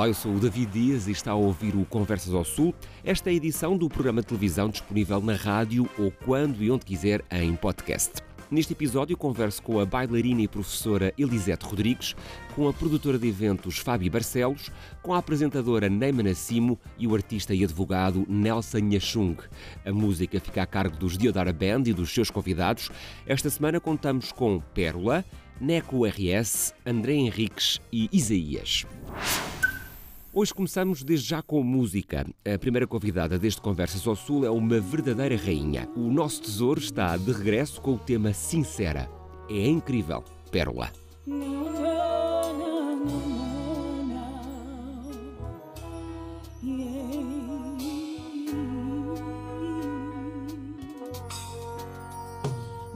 Olá, eu sou o David Dias e está a ouvir o Conversas ao Sul. Esta é a edição do programa de televisão disponível na rádio ou quando e onde quiser em podcast. Neste episódio converso com a bailarina e professora Elisete Rodrigues, com a produtora de eventos Fábio Barcelos, com a apresentadora Neima Nassimo e o artista e advogado Nelson Nhachung. A música fica a cargo dos Diodara Band e dos seus convidados. Esta semana contamos com Pérola, Neco RS, André Henriques e Isaías. Hoje começamos desde já com música. A primeira convidada deste Conversas ao Sul é uma verdadeira rainha. O nosso tesouro está de regresso com o tema Sincera. É incrível. Pérola.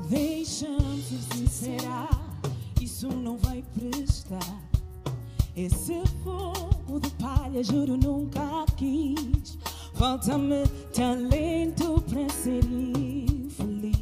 Deixa-me ser sincera, isso não vai prestar. Esse palha, juro, nunca quis. Falta-me talento para ser infeliz.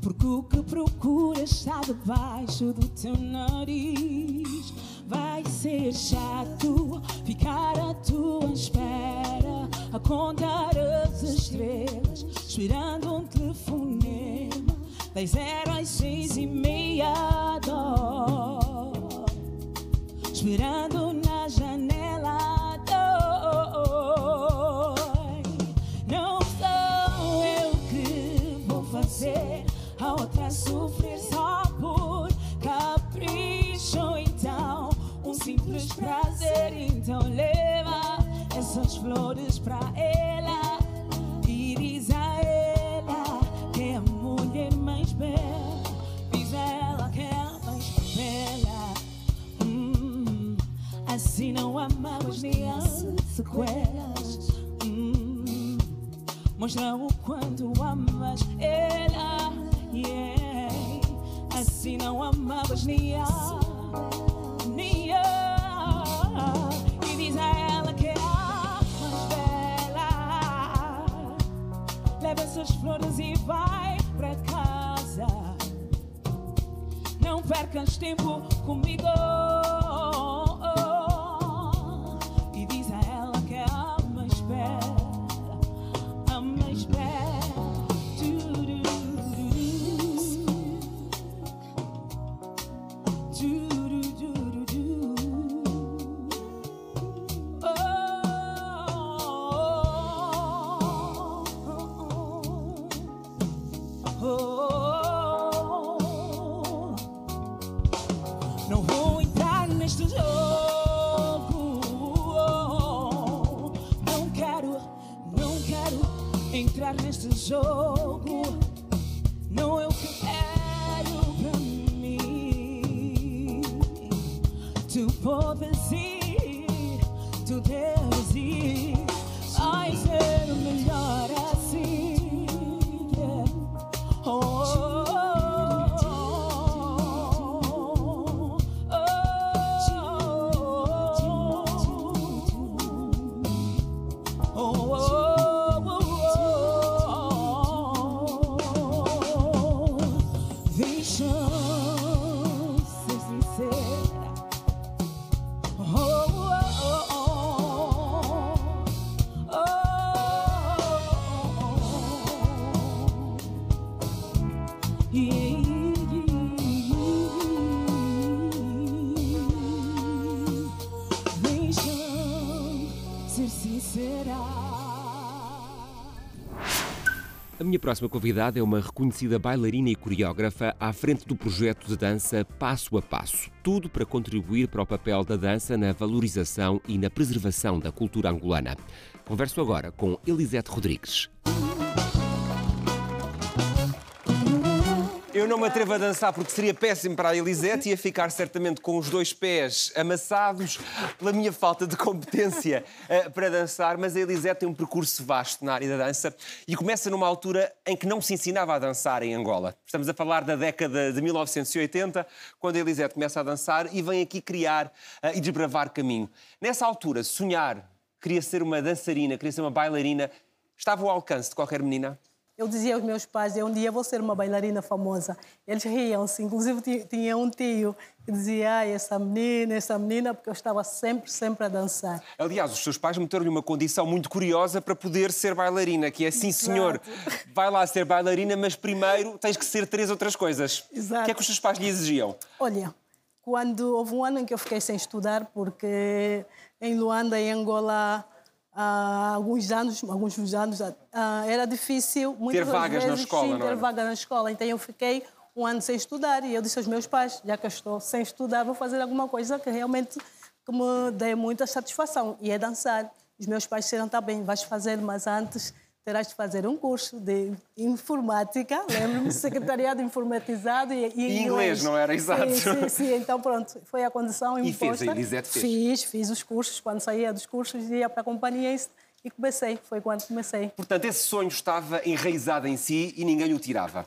Porque o que procuras está debaixo do teu nariz. Vai ser chato ficar à tua espera, a contar as estrelas, esperando um telefonema. Das zero às seis e meia, dó esperando podes minha próxima convidada é uma reconhecida bailarina e coreógrafa à frente do projeto de dança Passo a Passo. Tudo para contribuir para o papel da dança na valorização e na preservação da cultura angolana. Converso agora com Elisete Rodrigues. Eu não me atrevo a dançar porque seria péssimo para a Elisete e ia ficar certamente com os dois pés amassados pela minha falta de competência eh, para dançar, mas a Elisete tem um percurso vasto na área da dança e começa numa altura em que não se ensinava a dançar em Angola. Estamos a falar da década de 1980, quando a Elisete começa a dançar e vem aqui criar eh, e desbravar caminho. Nessa altura, sonhar, queria ser uma dançarina, queria ser uma bailarina, estava ao alcance de qualquer menina? Eu dizia aos meus pais, eu um dia vou ser uma bailarina famosa. Eles riam-se. Inclusive, tinha um tio que dizia, ai, essa menina, essa menina, porque eu estava sempre, sempre a dançar. Aliás, os seus pais meteram-lhe uma condição muito curiosa para poder ser bailarina, que é, sim, Exato. senhor, vai lá ser bailarina, mas primeiro tens que ser três outras coisas. Exato. O que é que os seus pais lhe exigiam? Olha, quando houve um ano em que eu fiquei sem estudar, porque em Luanda, em Angola, há alguns anos, alguns anos, ah, era difícil muitas Ter vagas vezes, na escola, sim, ter era? vaga na escola. Então eu fiquei um ano sem estudar e eu disse aos meus pais, já que eu estou sem estudar, vou fazer alguma coisa que realmente que me dê muita satisfação e é dançar. Os meus pais disseram, tá bem, vais fazer, mas antes terás de fazer um curso de informática, lembro-me, secretariado informatizado e, e E inglês, não era? Exato. Sim, sim, sim, então pronto, foi a condição E imposta. fez, a Elisete fez. Fiz, fiz os cursos, quando saía dos cursos ia para a companhia e- e comecei, foi quando comecei. Portanto, esse sonho estava enraizado em si e ninguém o tirava.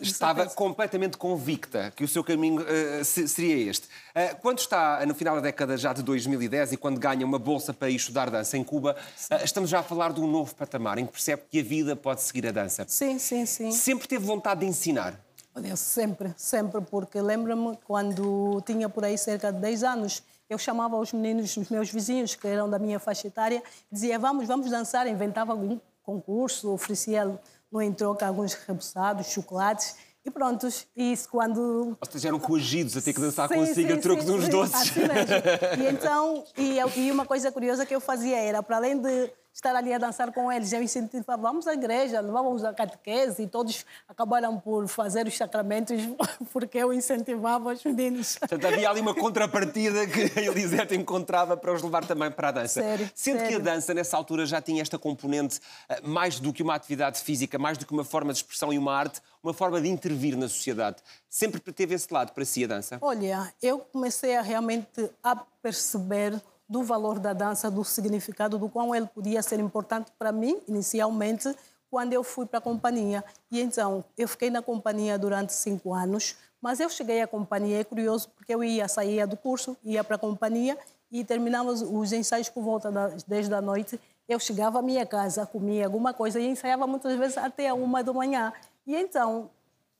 Estava completamente convicta que o seu caminho eh, se- seria este. Eh, quando está no final da década já de 2010 e quando ganha uma bolsa para ir estudar dança em Cuba, eh, estamos já a falar de um novo patamar em que percebe que a vida pode seguir a dança. Sim, sim, sim. Sempre teve vontade de ensinar. Olha, sempre, sempre, porque lembro-me quando tinha por aí cerca de 10 anos, eu chamava os meninos, os meus vizinhos, que eram da minha faixa etária, dizia, vamos, vamos dançar, inventava algum concurso, oferecia no em troca alguns rebuçados, chocolates, e prontos. E isso quando Ou seja, eram coagidos a ter que dançar Sim, consigo a sim, troco sim, de uns doces. Assim mesmo. E então, e, eu- e uma coisa curiosa que eu fazia era, para além de estar ali a dançar com eles, eu incentivava, vamos à igreja, levávamos a catequese e todos acabaram por fazer os sacramentos porque eu incentivava os meninos. Portanto, havia ali uma contrapartida que a Elisete encontrava para os levar também para a dança. Sério, Sendo que a sério. dança, nessa altura, já tinha esta componente, eh, mais do que uma atividade física, mais do que uma forma de expressão e uma arte, uma forma de intervir na sociedade. Sempre teve esse lado para si a dança? Olha, eu comecei a realmente a perceber do valor da dança, do significado, do quão ele podia ser importante para mim, inicialmente, quando eu fui para a companhia. E então, eu fiquei na companhia durante cinco anos, mas eu cheguei à companhia, é curioso, porque eu ia, saía do curso, ia para a companhia e terminávamos os ensaios por volta das 10 da noite. Eu chegava à minha casa, comia alguma coisa e ensaiava muitas vezes até a uma da manhã. E então,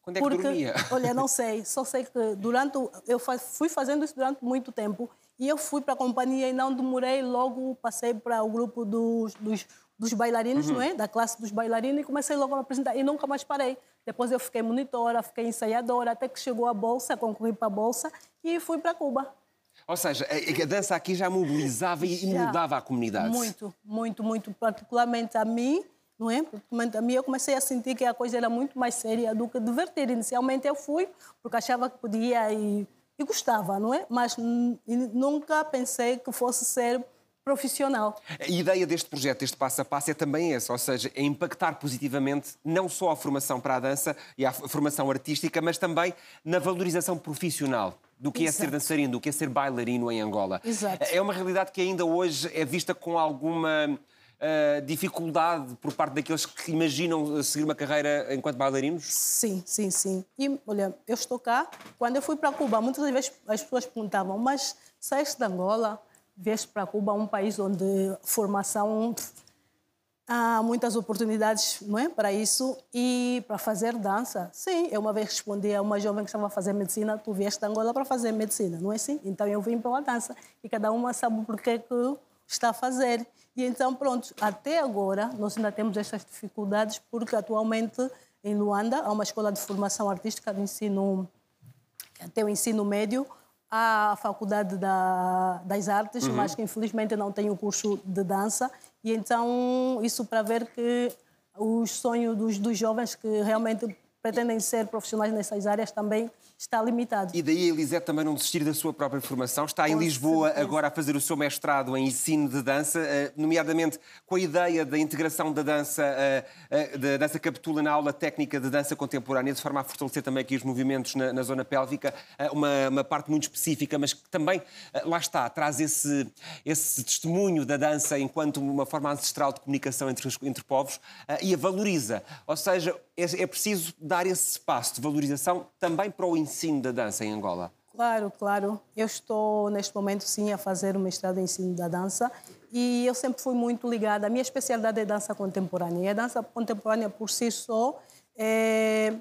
Quando é que porque, dormia? Olha, não sei, só sei que durante eu fui fazendo isso durante muito tempo e eu fui para a companhia e não demorei, logo passei para o grupo dos, dos, dos bailarinos, Uhum. não é? Da classe dos bailarinos e comecei logo a apresentar e nunca mais parei. Depois eu fiquei monitora, fiquei ensaiadora, até que chegou a bolsa, concorri para a bolsa e fui para Cuba. Ou seja, a, a dança aqui já mobilizava e Já. mudava a comunidade. Muito, muito, muito. Particularmente a mim, não é? Particularmente a mim, eu comecei a sentir que a coisa era muito mais séria do que divertir. Inicialmente eu fui porque achava que podia e, e gostava, não é? Mas nunca pensei que fosse ser profissional. A ideia deste projeto, deste passo a passo, é também essa, ou seja, é impactar positivamente não só a formação para a dança e a formação artística, mas também na valorização profissional do que é ser Exato. dançarino, do que é ser bailarino em Angola. Exato. É uma realidade que ainda hoje é vista com alguma ah, dificuldade por parte daqueles que imaginam seguir uma carreira enquanto bailarinos? Sim, sim, sim. E, olha, eu estou cá. Quando eu fui para Cuba, muitas vezes as pessoas perguntavam, mas saíste de Angola, vieste para Cuba, um país onde formação há muitas oportunidades não é, para isso e para fazer dança. Sim, eu uma vez respondi a uma jovem que estava a fazer medicina, tu vieste de Angola para fazer medicina, não é assim? Então eu vim para a dança e cada uma sabe o porquê que está a fazer. E então, pronto, até agora nós ainda temos estas dificuldades porque atualmente em Luanda há uma escola de formação artística de ensino até o ensino médio, há a Faculdade da- das Artes, mas que infelizmente não tem o curso de dança. E então, isso para ver que o sonho dos, dos jovens que realmente pretendem ser profissionais nessas áreas também está limitado. E daí a Elisete também não desistir da sua própria formação. Está em Com Lisboa certeza. agora a fazer o seu mestrado em ensino de dança, eh, nomeadamente com a ideia da integração da dança, eh, eh, da dança capitula na aula técnica de dança contemporânea, de forma a fortalecer também aqui os movimentos na, na zona pélvica, uma, uma parte muito específica, mas que também, lá está, traz esse, esse testemunho da dança enquanto uma forma ancestral de comunicação entre, os, entre povos e a valoriza. Ou seja, é, é preciso dar esse espaço de valorização também para o ensino da dança em Angola. Claro, claro. Eu estou neste momento sim a fazer o mestrado em ensino da dança e eu sempre fui muito ligada. A minha especialidade é dança contemporânea. E a dança contemporânea, por si só, é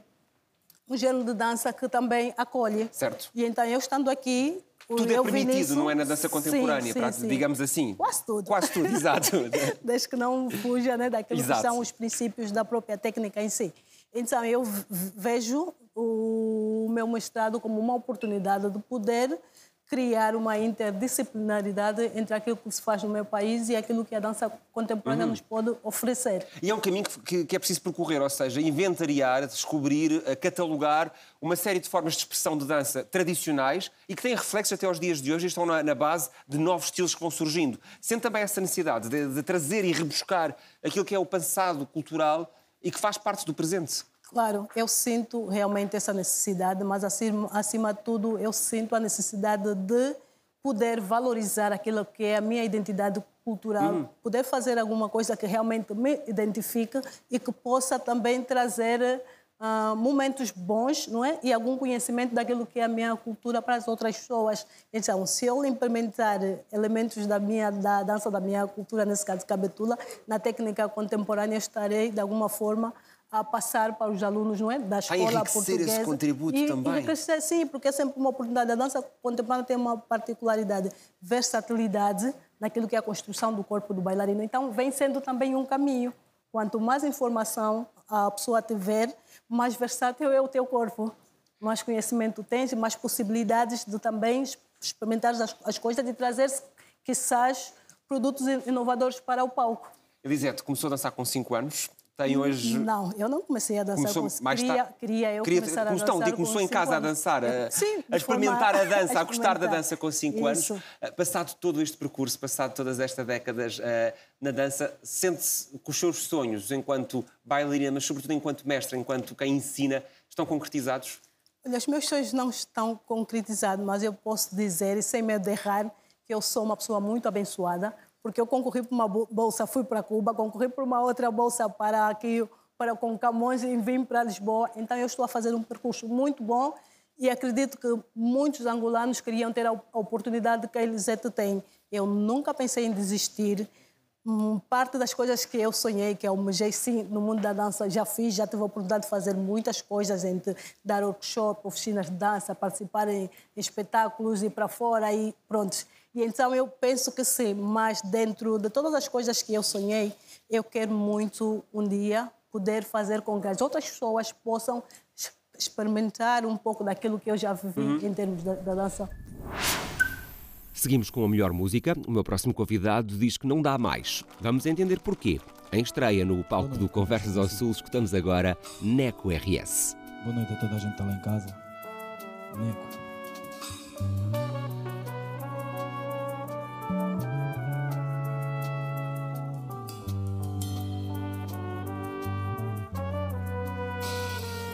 um gênero de dança que também acolhe. Certo. E então, eu estando aqui, Tudo é eu vi permitido, nisso- não é na dança contemporânea, Sim, pra- sim, digamos assim. Quase tudo. Quase tudo, exato. Desde que não fuja né, daquilo Exato. que são os princípios da própria técnica em si. Então, eu vejo o meu mestrado como uma oportunidade de poder criar uma interdisciplinaridade entre aquilo que se faz no meu país e aquilo que a dança Uhum. contemporânea nos pode oferecer. E é um caminho que, que- que é preciso percorrer, ou seja, inventariar, descobrir, eh, catalogar uma série de formas de expressão de dança tradicionais e que têm reflexos até aos dias de hoje e estão na, na base de novos estilos que vão surgindo. Sendo também essa necessidade de, de trazer e rebuscar aquilo que é o passado cultural e que faz parte do presente. Claro, eu sinto realmente essa necessidade, mas acima, acima de tudo, eu sinto a necessidade de poder valorizar aquilo que é a minha identidade cultural, poder fazer alguma coisa que realmente me identifique e que possa também trazer ah, momentos bons, não é? E algum conhecimento daquilo que é a minha cultura para as outras pessoas. Então, se eu implementar elementos da minha da dança da minha cultura, nesse caso cabetula, na técnica contemporânea, estarei de alguma forma a passar para os alunos não é? da escola enriquecer esse portuguesa. contributo e, também. Enriquecer, sim, porque é sempre uma oportunidade. A dança contemporânea tem uma particularidade, versatilidade naquilo que é a construção do corpo do bailarino. Então, vem sendo também um caminho. Quanto mais informação a pessoa tiver, mais versátil é o teu corpo. Mais conhecimento tens, mais possibilidades de também experimentar as, as coisas e trazer, quizás, produtos inovadores para o palco. Elisete começou a dançar com 5 anos, tem hoje. Não, eu não comecei a dançar Começou com mais queria, queria eu Queria- começar a dançar digo, começou com em casa a anos. dançar, a, Sim, a experimentar a dança, a gostar da dança com 5 anos. Eh, Passado todo este percurso, passado todas estas décadas eh, na dança, sente-se que os seus sonhos enquanto bailarina, mas sobretudo enquanto mestra, enquanto quem ensina, estão concretizados? Olha, os meus sonhos não estão concretizados, mas eu posso dizer, e sem medo de errar, que eu sou uma pessoa muito abençoada, porque eu concorri por uma bo- bolsa, fui para Cuba, concorri por uma outra bolsa para aqui, para com Camões e vim para Lisboa. Então eu estou a fazer um percurso muito bom e acredito que muitos angolanos queriam ter a oportunidade que a Elisete tem. Eu nunca pensei em desistir. Hum, Parte das coisas que eu sonhei, que eu almejei sim no mundo da dança, já fiz, já tive a oportunidade de fazer muitas coisas, entre dar workshop, oficinas de dança, participar em espetáculos e para fora e pronto. E então eu penso que sim, mas dentro de todas as coisas que eu sonhei, eu quero muito um dia poder fazer com que as outras pessoas possam experimentar um pouco daquilo que eu já vivi em termos da, da dança. Seguimos com a melhor música. O meu próximo convidado diz que não dá mais. Vamos entender porquê. Em estreia no palco do Conversas ao Sul, escutamos agora Neco RS. Boa noite a toda a gente que está lá em casa. Neco.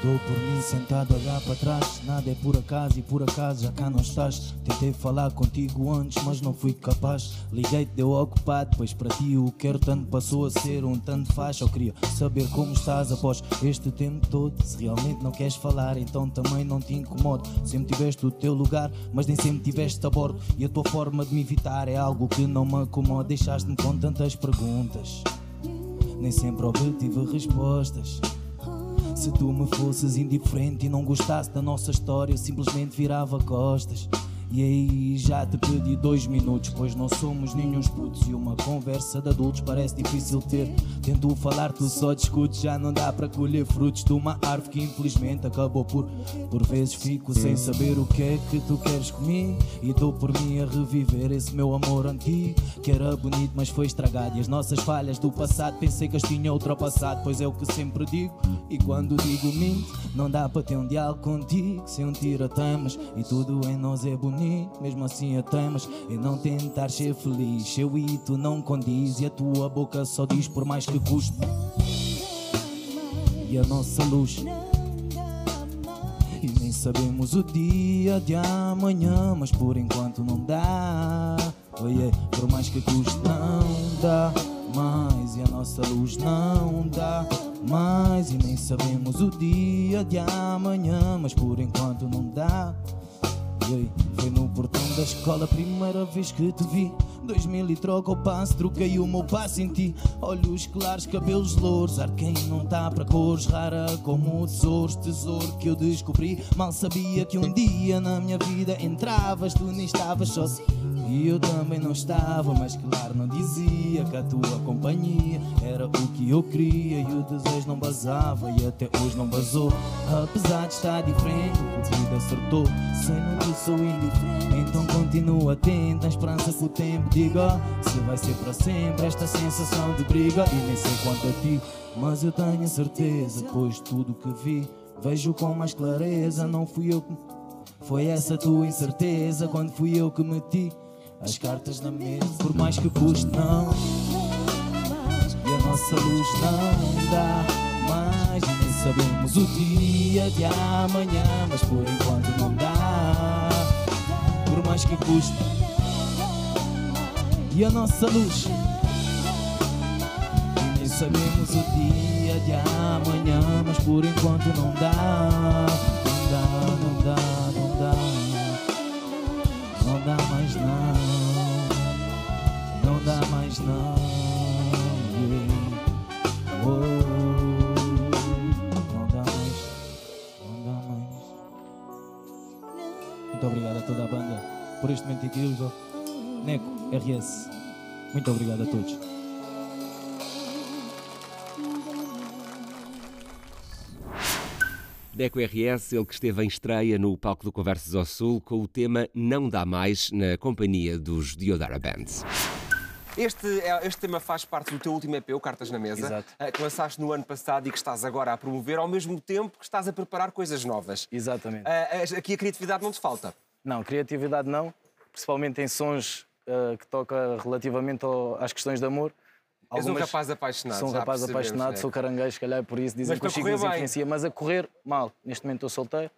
Dou por mim sentado a olhar para trás. Nada é por acaso e por acaso já cá não estás. Tentei falar contigo antes mas não fui capaz. Liguei-te deu ocupado pois para ti o quero tanto passou a ser um tanto faz Eu queria saber como estás após este tempo todo. Se realmente não queres falar então também não te incomodo. Sempre tiveste o teu lugar mas nem sempre tiveste a bordo. E a tua forma de me evitar é algo que não me acomoda. Deixaste-me com tantas perguntas. Nem sempre obtive respostas se tu me fosses indiferente e não gostasse da nossa história, eu simplesmente virava costas. E aí já te pedi dois minutos, pois não somos nenhum putos e uma conversa de adultos parece difícil ter. Tento falar, tu só discutes, já não dá para colher frutos de uma árvore que infelizmente acabou por. Por vezes fico sem saber o que é que tu queres comigo e dou por mim a reviver esse meu amor antigo que era bonito, mas foi estragado. E as nossas falhas do passado pensei que as tinha ultrapassado, pois é o que sempre digo. E quando digo minto, não dá para ter um diálogo contigo sem um tira-temas. E tudo em nós é bonito, mesmo assim a temas. E não tentar ser feliz, eu e tu não condiz. E a tua boca só diz por mais que custe. E a nossa luz. E nem sabemos o dia de amanhã, mas por enquanto não dá. Oh yeah, por mais que custe, não dá mais. E a nossa luz não dá mais. E nem sabemos o dia de amanhã, mas por enquanto não dá. Yeah, Foi no portão da escola primeira vez que te vi. Dois mil e troca o passo, troquei o meu passo em ti. Olhos claros, cabelos louros, ar quem não tá para cores, rara como o tesouro, tesouro que eu descobri. Mal sabia que um dia na minha vida entravas, tu nem estavas só. E eu também não estava, mas claro, não dizia que a tua companhia era o que eu queria. E o desejo não basava, e até hoje não basou. Apesar de estar diferente, a vida acertou. Sendo que sou indiferente, então continua atento. Na esperança que o tempo diga se vai ser para sempre esta sensação de briga. E nem sei quanto a ti, mas eu tenho certeza, pois tudo que vi. Vejo com mais clareza, não fui eu que. Foi essa tua incerteza quando fui eu que meti as cartas na mesa. Por mais que custe, não. E a nossa luz não dá mais. Nem sabemos o dia de amanhã, mas por enquanto não dá. Por mais que custe. E a nossa luz. E nem sabemos o dia de amanhã, mas por enquanto não dá. Não dá, não dá, não dá. Não dá mais não. Não dá mais não. Por este momento incrível. Neco, RS. Muito obrigado a todos. Deco RS, ele que esteve em estreia no palco do Conversas ao Sul com o tema Não Dá Mais, na companhia dos Diodara Bands. Este, é- este tema faz parte do teu último EP, o Cartas na Mesa, Exato. eh, que lançaste no ano passado e que estás agora a promover, ao mesmo tempo que estás a preparar coisas novas. Exatamente. Eh, eh, Aqui a criatividade não te falta. Não, criatividade não, principalmente em sons eh, que toca relativamente ao- às questões de amor. És um rapaz apaixonado. Sou um rapaz apaixonado, né? sou caranguejo, se calhar por isso dizem Mas que o Chico nos influencia, mas a correr mal. Neste momento estou solteiro,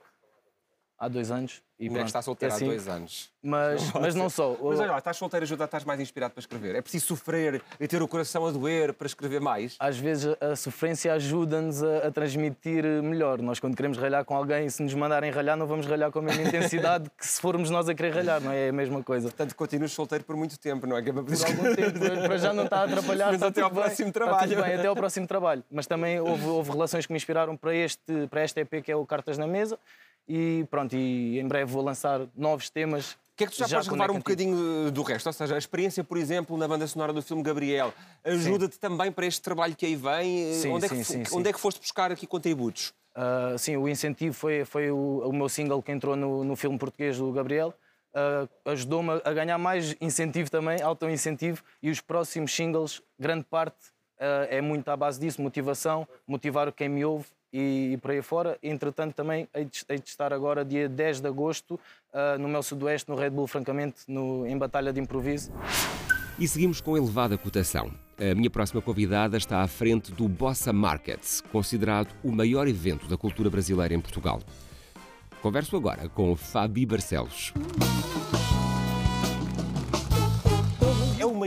há dois anos. E é que está solteiro é assim. há dois anos? Mas, mas não só. Mas olha, estás solteiro ajuda, estás mais inspirado para escrever. É preciso sofrer e ter o coração a doer para escrever mais. Às vezes a sofrência ajuda-nos a, a transmitir melhor. Nós, quando queremos ralhar com alguém, se nos mandarem ralhar, não vamos ralhar com a mesma intensidade que se formos nós a querer ralhar, não é? É a mesma coisa. Portanto, continuas solteiro por muito tempo, não é? Que é para por algum tempo, para já não está a atrapalhar. Mas até ao bem, próximo trabalho. bem, até ao próximo trabalho. Mas também houve, houve relações que me inspiraram para este, para este EP que é o Cartas na Mesa. E pronto, e em breve vou lançar novos temas. O que é que tu já, podes com levar um bocadinho eh, do resto? Ou seja, a experiência, por exemplo, na banda sonora do filme Gabriel, ajuda-te também para este trabalho que aí vem? Eh, Sim, onde, é que, sim, sim, sim. onde é que foste buscar aqui contributos? Ah, sim, o incentivo foi, foi o, o meu single que entrou no, no filme português do Gabriel. Ah, Ajudou-me a ganhar mais incentivo também, auto-incentivo. E os próximos singles, grande parte, ah, é muito à base disso: motivação, motivar quem me ouve e, e por aí fora. Entretanto, também hei de, hei de estar agora, dia 10 de agosto, ah, no meu Sudoeste, no Red Bull, francamente, no, em Batalha de Improviso. E seguimos com elevada cotação. A minha próxima convidada está à frente do Bossa Market, considerado o maior evento da cultura brasileira em Portugal. Converso agora com Fabi Barcelos.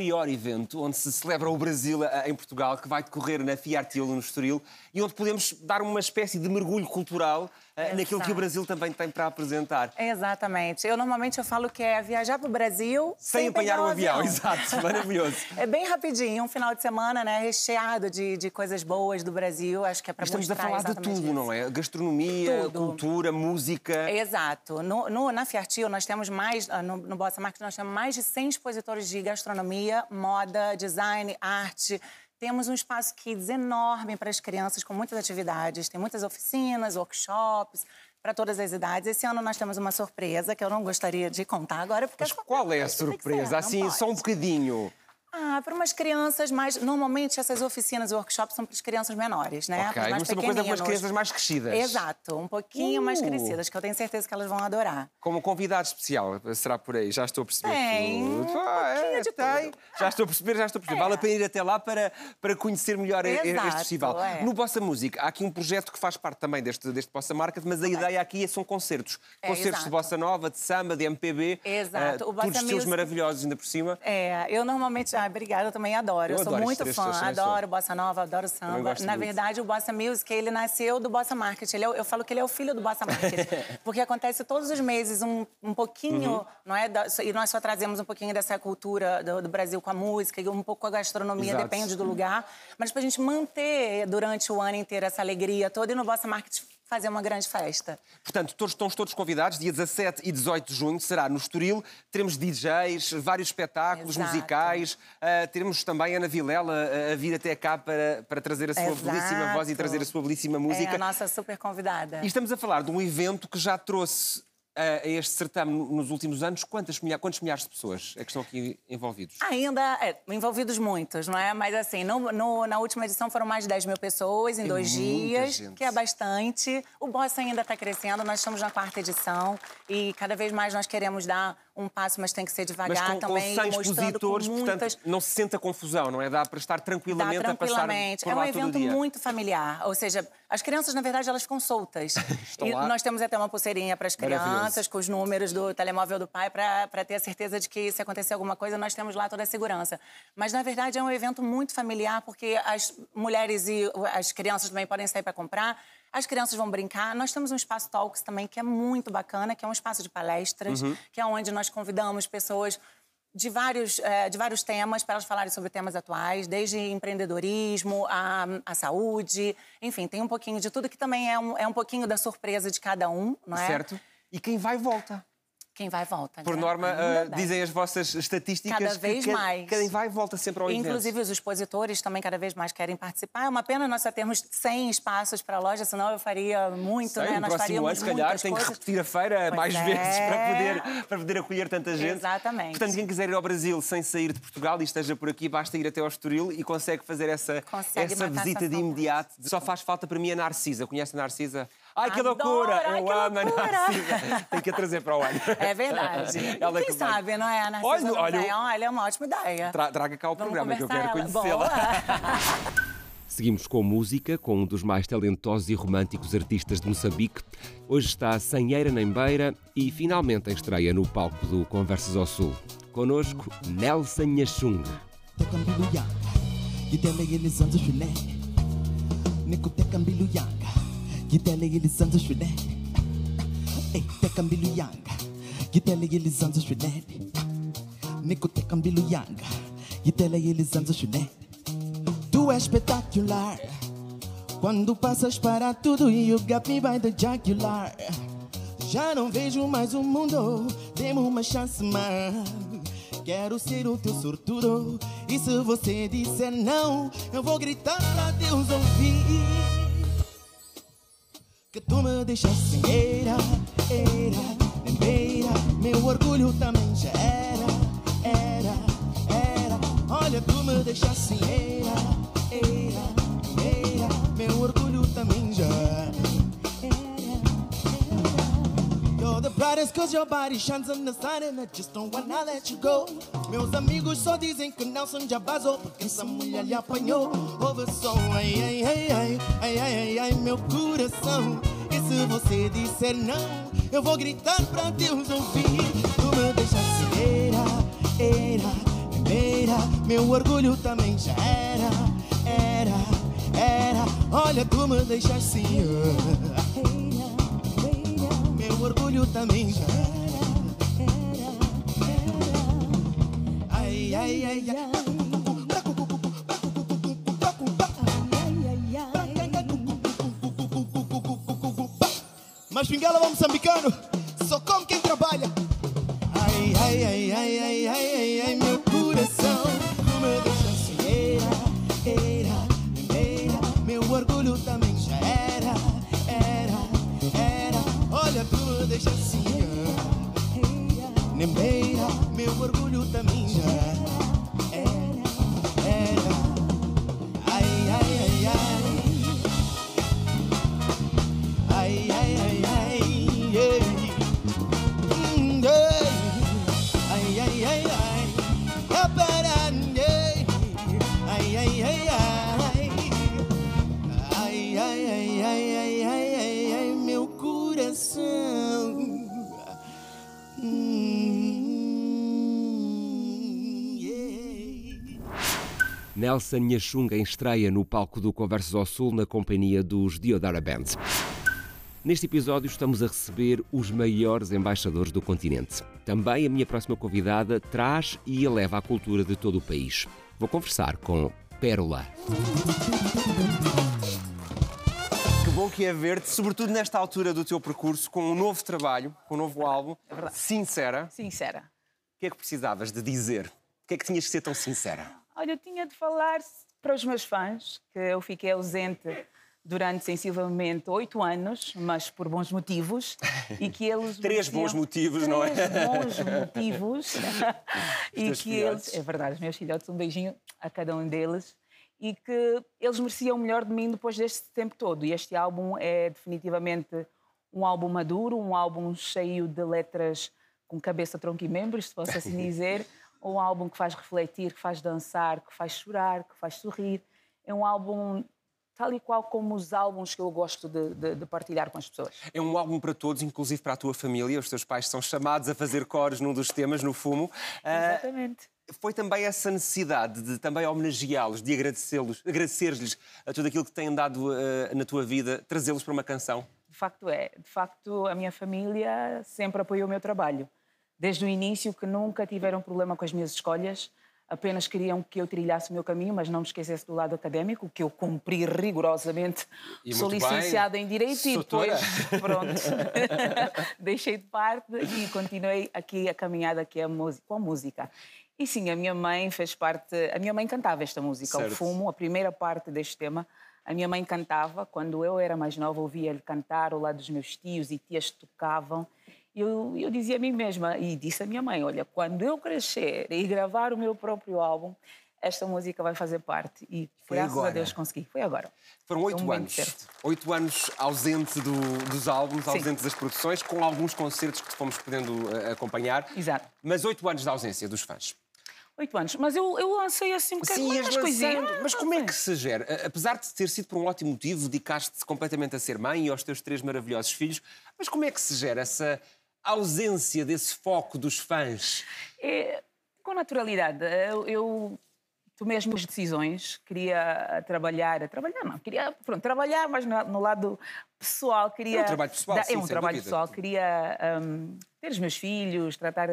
Maior evento onde se celebra o Brasil eh, em Portugal, que vai decorrer na Fiartilo, no Estoril, e onde podemos dar uma espécie de mergulho cultural eh, naquilo que o Exato. Brasil também tem para apresentar. Exatamente. Eu normalmente eu falo que é viajar para o Brasil Sem, apanhar pegar o avião, exato, maravilhoso. É bem rapidinho, um final de semana, né? Recheado de, de coisas boas do Brasil. Acho que é para Estamos a falar de tudo, isso. não é? Gastronomia, Tudo. cultura, música. Exato. No, no- na Fiartil, nós temos mais, ah, no, no Bossa Market, nós temos mais de 100 expositores de gastronomia, moda, design, arte. Temos um espaço kids enorme para as crianças, com muitas atividades. Tem muitas oficinas, workshops, para todas as idades. Esse ano nós temos uma surpresa que eu não gostaria de contar agora, porque Mas é qual é a surpresa, ser, Assim, só um bocadinho. Ah, para umas crianças mais. Normalmente essas oficinas e workshops são para as crianças menores, né? Ok, Para os mais uma coisa para as crianças mais crescidas. Exato, um pouquinho mais Uh. crescidas, que eu tenho certeza que elas vão adorar. Como convidado especial, será por aí? Já estou a perceber Tem, tudo. um Ah, é, de tem. tudo. Já estou a perceber, já estou a perceber. Vale a pena ir até lá para, para conhecer melhor Exato, este festival. é. No Bossa Música, há aqui um projeto que faz parte também deste, deste Bossa Market, mas a ideia aqui são concertos. É, concertos de. Bossa Nova, de samba, de MPB. Exato. ah, O todos estilos maravilhosos ainda por cima. É, eu normalmente, Ah, obrigada, eu também adoro. Eu, Eu sou adoro muito estes fã, sou. adoro bossa nova, adoro samba. Na muito. verdade, o Bossa Music, ele nasceu do Bossa Market. Ele é eu falo que ele é o filho do Bossa Market. porque acontece todos os meses um, um pouquinho, Uhum. não é? Da- e nós só trazemos um pouquinho dessa cultura do, do Brasil com a música e um pouco com a gastronomia, Exato. depende do lugar. Mas pra gente manter durante o ano inteiro essa alegria toda e no Bossa Market fazer uma grande festa. Portanto, todos, estão todos convidados. Dia 17 e 18 de junho será no Estoril. Teremos DJs, vários espetáculos Exato. musicais. Ah, teremos também Ana Vilela ah, a vir até cá para, para trazer a sua Exato. belíssima voz e trazer a sua belíssima música. É a nossa super convidada. E estamos a falar de um evento que já trouxe a este certame nos últimos anos quantas milha- quantos milhares de pessoas é que estão aqui envolvidos? Ainda, é, envolvidos muitos, não é? Mas assim, no- no- na última edição foram mais de 10 mil pessoas em É dois dias, gente. que é bastante. O Bossa ainda está crescendo, nós estamos na quarta edição e cada vez mais nós queremos dar um passo, mas tem que ser Mas devagar com, com também, 100 mostrando com expositores, muitas... portanto, não se sente a confusão, não é? Dá para estar Dá tranquilamente, tranquilamente. a passar por É um evento muito familiar. Ou seja, as crianças, na verdade, elas ficam soltas. E lá. nós temos até uma pulseirinha para as crianças, com os números do telemóvel do pai, para ter a certeza de que se acontecer alguma coisa, nós temos lá toda a segurança. Mas, na verdade, é um evento muito familiar, porque as mulheres e as crianças também podem sair para comprar. As crianças vão brincar. Nós temos um espaço Talks também, que é muito bacana, que é um espaço de palestras, Uhum. que é onde nós convidamos pessoas de vários, eh, de vários temas para elas falarem sobre temas atuais, desde empreendedorismo, a, a saúde, enfim, tem um pouquinho de tudo que também é um, é um pouquinho da surpresa de cada um, não é? Certo? E quem vai, volta. Quem vai volta. Por né? norma, bem. dizem as vossas estatísticas Cada que vez quem, mais. quem vai volta sempre ao evento. Inclusive, os expositores também cada vez mais querem participar. É uma pena nós só termos 100 espaços para a loja, senão eu faria muito, Sei, né? Nós faríamos ano, se calhar, tem que repetir a feira Pois mais é. vezes para poder, para poder acolher tanta gente. Exatamente. Portanto, quem quiser ir ao Brasil sem sair de Portugal e esteja por aqui, basta ir até ao Estoril e consegue fazer essa, Consegue essa visita de imediato. Só faz falta para mim a Narcisa. Conhece a Narcisa? Ai, que Adoro! loucura! Ai, Eu que amo a loucura! Narcisa. Tem que a trazer para o ano. É verdade. Ela Quem que vem. sabe, não é? A Narcisa Olha, olha. Olha, é uma ótima ideia. Tra- Traga cá o Vamos programa que eu quero conhecê-la. Seguimos com música, com um dos mais talentosos e românticos artistas de Moçambique. Hoje está sem eira nem beira e finalmente em estreia no palco do Conversas ao Sul. Conosco, Nelson Nhachung. Gideli Santos Shredel. Tekambilo Yanga. ele, Santos Shredel. Nico Tekambilo Yanga. Gideli Santos Shredel. Tu és espetacular. Quando passas para tudo e o gap me vai de jagular. Já não vejo mais o mundo, dê-me uma chance mais. Quero ser o teu sortudo, e se você disser não, eu vou gritar pra Deus ouvir. Que tu me deixas sem eira, eira, nem beira Meu orgulho também já era, era, era. Olha, tu me deixas sem Cause your body shines the sun and I just don't wanna let you go. Meus amigos só dizem que Nelson já vazou porque essa mulher lhe apanhou. Ouve som, ai, ai, ai, ai, ai, ai, ai, ai, meu coração. E se você disser não, eu vou gritar pra Deus ouvir. Tu me deixas cegueira, era, primeira, meu orgulho também já era, era, era. Olha, tu me deixas sim. Meu orgulho também já Ai, ai, ai, ai. Mas Pinguela vamos moçambicano Só come quem trabalha. Ai, ai, ai, ai, ai, ai, ai, ai Meu Meu orgulho da minha. Nelson Nhachunga em estreia no palco do Conversas ao Sul na companhia dos Diodara Band. Neste episódio estamos a receber os maiores embaixadores do continente. Também a minha próxima convidada traz e eleva a cultura de todo o país. Vou conversar com Pérola. Que bom que é ver-te, sobretudo nesta altura do teu percurso, com um novo trabalho, com um novo álbum. Sincera. Sincera. O que é que precisavas de dizer? O que é que tinhas que ser tão sincera? Olha, eu tinha de falar para os meus fãs que eu fiquei ausente durante sensivelmente oito anos, mas por bons motivos, e que eles Três bons motivos, não é? Três bons motivos e que filhotes. eles, é verdade, os meus filhotes, um beijinho a cada um deles e que eles mereciam o melhor de mim depois deste tempo todo. E este álbum é definitivamente um álbum maduro, um álbum cheio de letras com cabeça, tronco e membros, se posso assim dizer. Um álbum que faz refletir, que faz dançar, que faz chorar, que faz sorrir. É um álbum tal e qual como os álbuns que eu gosto de, de- de partilhar com as pessoas. É um álbum para todos, inclusive para a tua família. Os teus pais são chamados a fazer coros num dos temas, no fumo. Ah, Exatamente. foi também essa necessidade de também homenageá-los, de agradecê-los, agradecer-lhes a tudo aquilo que têm dado ah, na tua vida, trazê-los para uma canção. De facto é. De facto, a minha família sempre apoiou o meu trabalho. Desde o início, que nunca tiveram problema com as minhas escolhas, apenas queriam que eu trilhasse o meu caminho, mas não me esquecesse do lado académico, que eu cumpri rigorosamente. E Sou muito bem. licenciada em Direito e Doutora. depois, pronto, deixei de parte e continuei aqui a caminhada que é com a música. E sim, a minha mãe fez parte... A minha mãe cantava esta música, Certo. o Fumo, a primeira parte deste tema. A minha mãe cantava, quando eu era mais nova, ouvia-lhe cantar ao lado dos meus tios e tias tocavam. Eu, eu dizia a mim mesma, e disse à minha mãe: Olha, quando eu crescer e gravar o meu próprio álbum, esta música vai fazer parte. E Foi graças agora. a Deus consegui. Foi agora. Foram oito anos. Oito anos ausente do- dos álbuns, Sim. ausente das produções, com alguns concertos que fomos podendo ah, acompanhar. Exato. Mas oito anos de ausência dos fãs. Oito anos. Mas eu, eu lancei assim um bocadinho Sim, umas ias coisinhas. lançando. Mas como é que se gera? Apesar de ter sido por um ótimo motivo, dedicaste-te completamente a ser mãe e aos teus três maravilhosos filhos, mas como é que se gera essa ausência desse foco dos fãs? É, com naturalidade. Eu, eu tomei as minhas decisões. Queria trabalhar, trabalhar não, queria pronto, trabalhar, mas no, no lado pessoal queria. É um trabalho pessoal, dar- sim, é um trabalho dúvida. pessoal. Queria hum, ter os meus filhos, tratar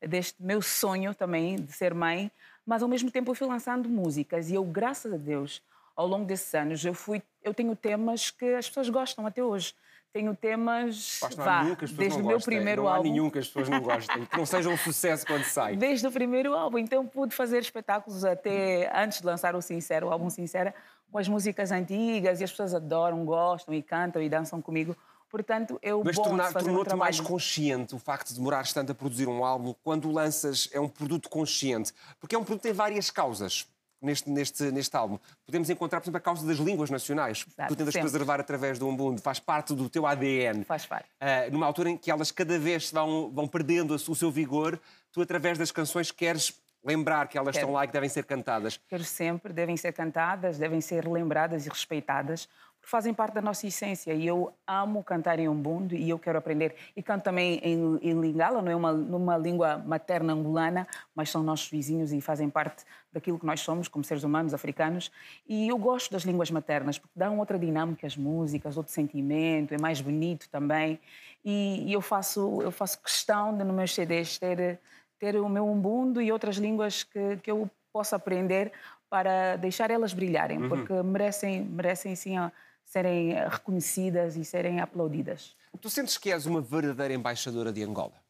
deste meu sonho também de ser mãe, mas ao mesmo tempo eu fui lançando músicas e eu, graças a Deus, ao longo desses anos, eu fui, eu tenho temas que as pessoas gostam até hoje. Tenho temas, vá, nenhum que as pessoas desde não o meu gostem. primeiro não há álbum. nenhum que as pessoas não gostem, que não seja um sucesso quando sai. Desde o primeiro álbum. Então pude fazer espetáculos até antes de lançar o Sincero, o álbum Sincera, com as músicas antigas e as pessoas adoram, gostam e cantam e dançam comigo. Portanto, eu Mas um tornou-te trabalho. mais consciente o facto de demorares tanto a produzir um álbum, quando o lanças é um produto consciente. Porque é um produto que tem várias causas neste, neste, neste álbum. Podemos encontrar, por exemplo, a causa das línguas nacionais. Exato, tu tentas sempre. preservar através do Umbundo, faz parte do teu ADN. Faz parte. Ah, numa altura em que elas cada vez vão, vão perdendo o seu vigor, tu, através das canções, queres lembrar que elas Quero. estão lá e que devem ser cantadas. Quero sempre, devem ser cantadas, devem ser lembradas e respeitadas, fazem parte da nossa essência. E eu amo cantar em umbundo e eu quero aprender. E canto também em, em lingala, não é uma, numa língua materna angolana, mas são nossos vizinhos e fazem parte daquilo que nós somos como seres humanos africanos. E eu gosto das línguas maternas, porque dão outra dinâmica às músicas, outro sentimento, é mais bonito também. E, e eu, faço, eu faço questão de, nos meus CDs, ter ter o meu umbundo e outras línguas que, que eu possa aprender para deixar elas brilharem, Uhum. porque merecem, merecem sim a- serem eh, reconhecidas e serem aplaudidas. Tu sentes que és uma verdadeira embaixadora de Angola?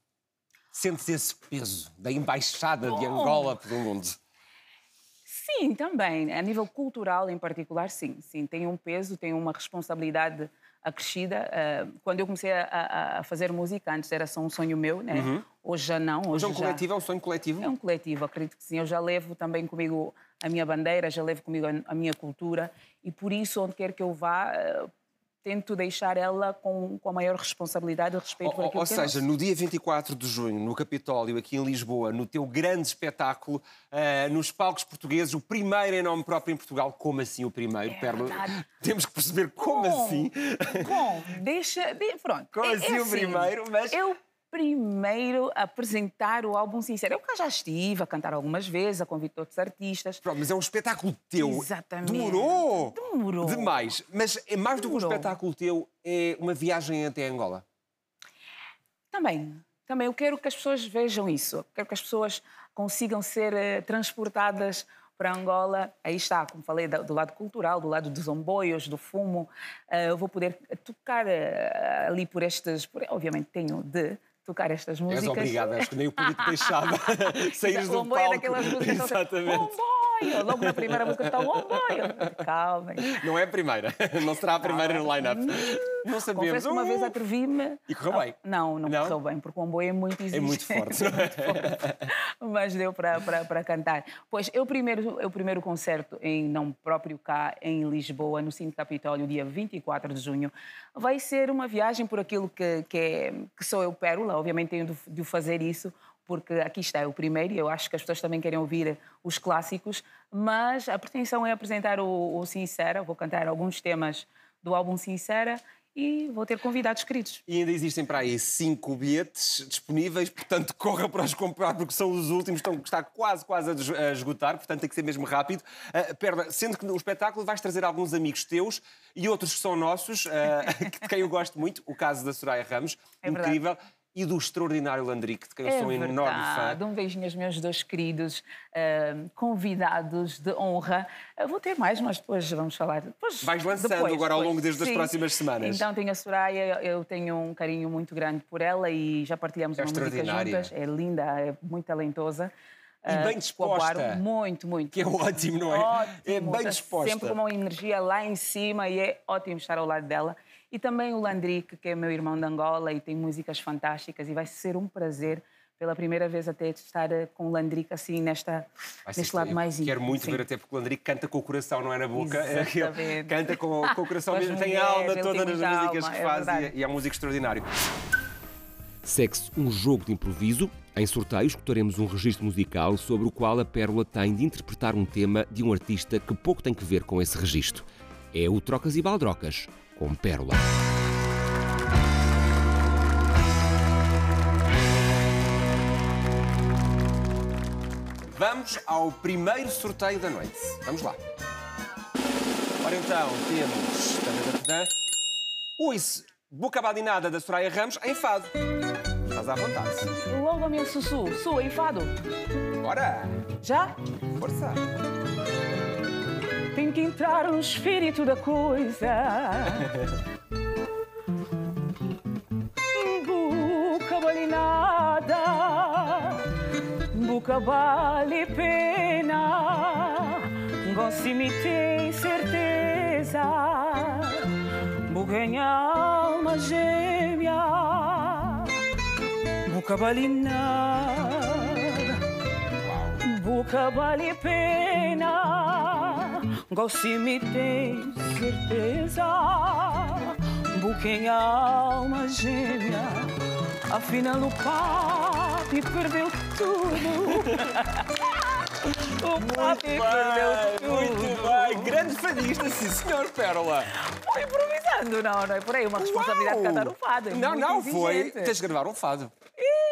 Sentes esse peso da embaixada de Angola pelo mundo? Sim, também. A nível cultural, em particular, sim. Sim, tem um peso, tem uma responsabilidade acrescida. Eh, Quando eu comecei a- a, fazer música, antes era só um sonho meu, né? Hoje já não. Hoje Hoje é um já... coletivo, é um sonho coletivo? É um coletivo, acredito que sim. Eu já levo também comigo a minha bandeira, já levo comigo a, a minha cultura e por isso, onde quer que eu vá, eh, tento deixar ela com, com a maior responsabilidade e respeito por Ou, aquilo ou que é seja, nosso. no dia 24 de junho, no Capitólio, aqui em Lisboa, no teu grande espetáculo, eh, nos palcos portugueses, o primeiro em nome próprio em Portugal. Como assim o primeiro? É verdade. Temos que perceber como Bom, assim. Bom, deixa. de- pronto. Como é- é assim o primeiro? Mas- Eu primeiro a apresentar o álbum Sincero. Eu cá já estive a cantar algumas vezes, a convite outros artistas. Pronto, mas é um espetáculo teu. Exatamente. Demorou! Demorou. Demais. Mas é mais do que um Demorou. espetáculo teu, é uma viagem até Angola. Também, também. Eu quero que as pessoas vejam isso. Eu quero que as pessoas consigam ser eh, transportadas para Angola. Aí está, como falei, do lado cultural, do lado dos omboios, do fumo. Eh, eu vou poder tocar eh, ali por estas... Por, obviamente tenho de tocar estas És músicas. obrigada, acho que nem o público deixava o do é palco. daquelas músicas... que são- Omboio! Logo na primeira música está o omboio. Calmem. Não é a primeira. Não será a primeira no line-up. Não sabemos. Confesso que uma vez atrevi-me. E correu bem? Não, não, Não? correu bem, porque o omboio é muito exigente. É muito forte. Mas deu para, para, para cantar. Pois, eu primeiro, eu primeiro concerto, em não próprio cá, em Lisboa, no Cine Capitólio, dia 24 de junho, vai ser uma viagem por aquilo que, que, é, que sou eu, Pérola. Obviamente tenho de, de fazer isso, porque aqui está, é o primeiro, e eu acho que as pessoas também querem ouvir os clássicos, mas a pretensão é apresentar o, o Sincera, vou cantar alguns temas do álbum Sincera e vou ter convidados queridos. E ainda existem para aí cinco bilhetes disponíveis, portanto corra para os comprar porque são os últimos, estão, está quase, quase a esgotar, portanto tem que ser mesmo rápido. Uh, Perla, sendo que no espetáculo vais trazer alguns amigos teus e outros que são nossos, uh, de quem eu gosto muito, o caso da Soraya Ramos, É verdade. E do extraordinário Landrique, de quem eu sou um enorme fã. Um beijinho aos meus dois queridos ah, convidados de honra. Vou ter mais, mas depois vamos falar. Depois, Vais lançando depois, agora ao longo das- próximas semanas. Então tenho a Soraya, eu tenho um carinho muito grande por ela e já partilhamos É uma música juntas. É linda, é muito talentosa. E Ah, bem disposta. coopero Muito, muito. Que é ótimo, não é? Ótimo, É bem está disposta. Sempre com uma energia lá em cima e é ótimo estar ao lado dela. E também o Landrique, que é meu irmão de Angola e tem músicas fantásticas e vai ser um prazer pela primeira vez até estar eh, com o Landrique assim nesta, neste lado mais íntimo. Quero muito sim. ver, até porque o Landrique canta com o coração, não é na boca. É Exatamente. canta com, com o coração mesmo, tem a alma toda nas músicas alma, que é faz e, verdade. e é um músico extraordinário. Segue-se um jogo de improviso. Em sorteio, escutaremos um registro musical sobre o qual a Pérola tem de interpretar um tema de um artista que pouco tem que ver com esse registro. É o Trocas e Baldrocas, com Pérola. Vamos ao primeiro sorteio da noite. Vamos lá. Ora então, temos. Ui-se, Boca Badinada da Soraya Ramos em fado. Estás à vontade. Louva-me, Sussu. Su, enfado. Bora! Já? Força! Tem que entrar no espírito da coisa. Vale nada, buca vale pena. Gosto me tem certeza, é alma gêmea, vale nada. Boca vale pena, gosto me tem certeza. Boca em alma gêmea, afinal o papi perdeu tudo. o papi perdeu tudo. muito bem! Grande fadista, sim senhor, Pérola! Foi improvisando, não, não é por aí. Uma responsabilidade de Uau! cantar um fado. é Não, muito não, foi. exigente. Tens de gravar um fado.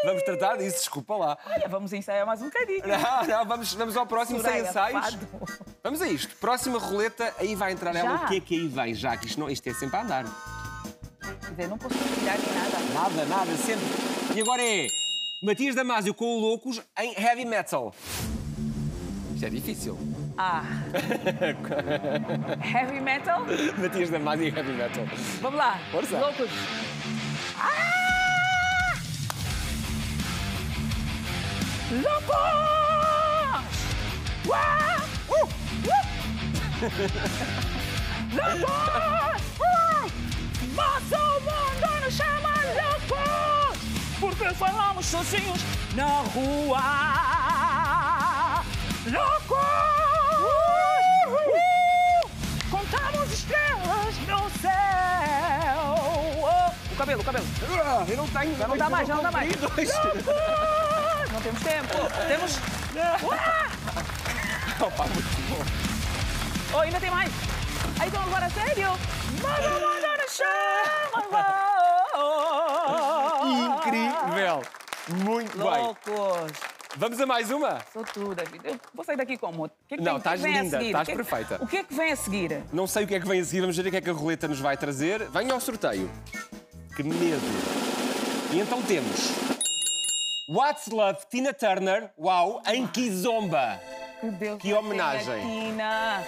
Vamos tratar disso, desculpa lá. Olha, vamos ensaiar mais um bocadinho. Não, não, vamos, vamos ao próximo sem ensaios. fado. Vamos a isto. Próxima roleta, aí vai entrar ela. Já? O que é que aí vem, já? Que isto, não, isto é sempre a andar. Quer dizer, não posso partilhar nem nada. Nada, nada, sempre. E agora é Matias Damasio com o Loucos em Heavy Metal. Isto é difícil. Ah. Heavy metal? Matias Damasio em Heavy Metal. Vamos lá. Força. Loucos. Ah! Loucos! Uá! Uh! Uh! Uh! Mas o mundo nos chama loucos porque falamos sozinhos na rua. Loucos! Uh! Contamos estrelas no céu. Oh, o cabelo, o cabelo. Ah, eu não tenho. Já não dá mais, já não dá mais. Loucos! Temos tempo. Temos. Uá! Opa, muito bom. Oh, ainda tem mais. Aí então agora sério. Manda, manda no chão. Incrível! Muito bem. Loucos! Vamos a mais uma? Sou tudo, David. Eu vou sair daqui como? O que é que Não, tem- o que é que estás vem a linda, estás perfeita. O que é que vem a seguir? Não sei o que é que vem a seguir, vamos ver o que é que a roleta nos vai trazer. Venha ao sorteio. Que medo! E então temos What's Love, Tina Turner, uau, em Kizomba. Que Deus Que me homenagem. tenha, Tina.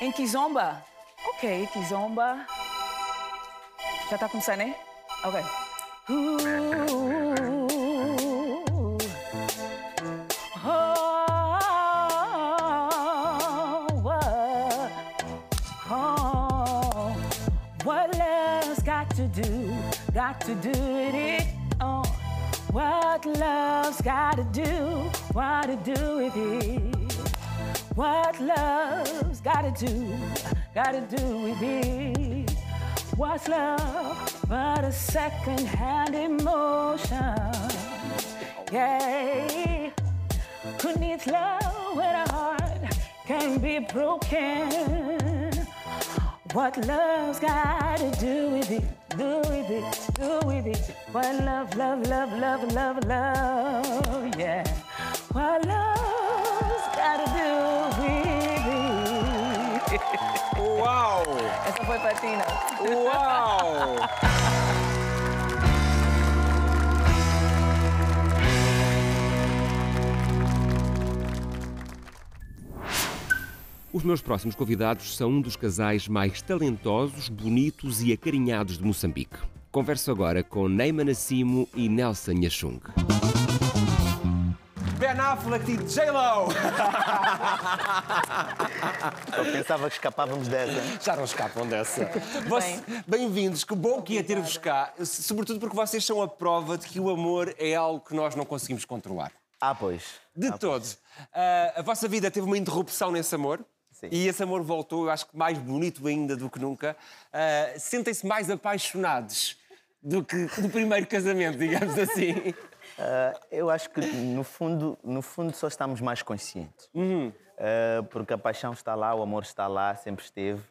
Em Kizomba? Ok, Kizomba. Já está começando, hein? Ok. Uh, oh, what, oh, what love's got to do, got to do with it. What love's got to do, what to do with it. What love's gotta do, gotta do with it. What's love but a second-hand emotion? Yeah. Who needs love when a heart can be broken? What love's gotta do with it, do with it, do with it. What love, love, love, love, love, love, yeah. What love's gotta do with it. Uau! Essa foi pra Tina. Os meus próximos convidados são um dos casais mais talentosos, bonitos e acarinhados de Moçambique. Converso agora com Neymar Nassimo e Nelson Nhachung. Ben Affleck e J-Lo! Eu pensava que escapávamos dessa. Já não escapam dessa. Bem-vindos, que bom que ia ter-vos cá. Sobretudo porque vocês são a prova de que o amor é algo que nós não conseguimos controlar. Ah, pois. De Ah, todo. Ah, a vossa vida teve uma interrupção nesse amor. Sim. E esse amor voltou, eu acho que mais bonito ainda do que nunca. Ah, Sentem-se mais apaixonados do que do primeiro casamento, digamos assim. Ah, eu acho que no fundo, no fundo só estamos mais conscientes. Ah, porque a paixão está lá, o amor está lá, sempre esteve.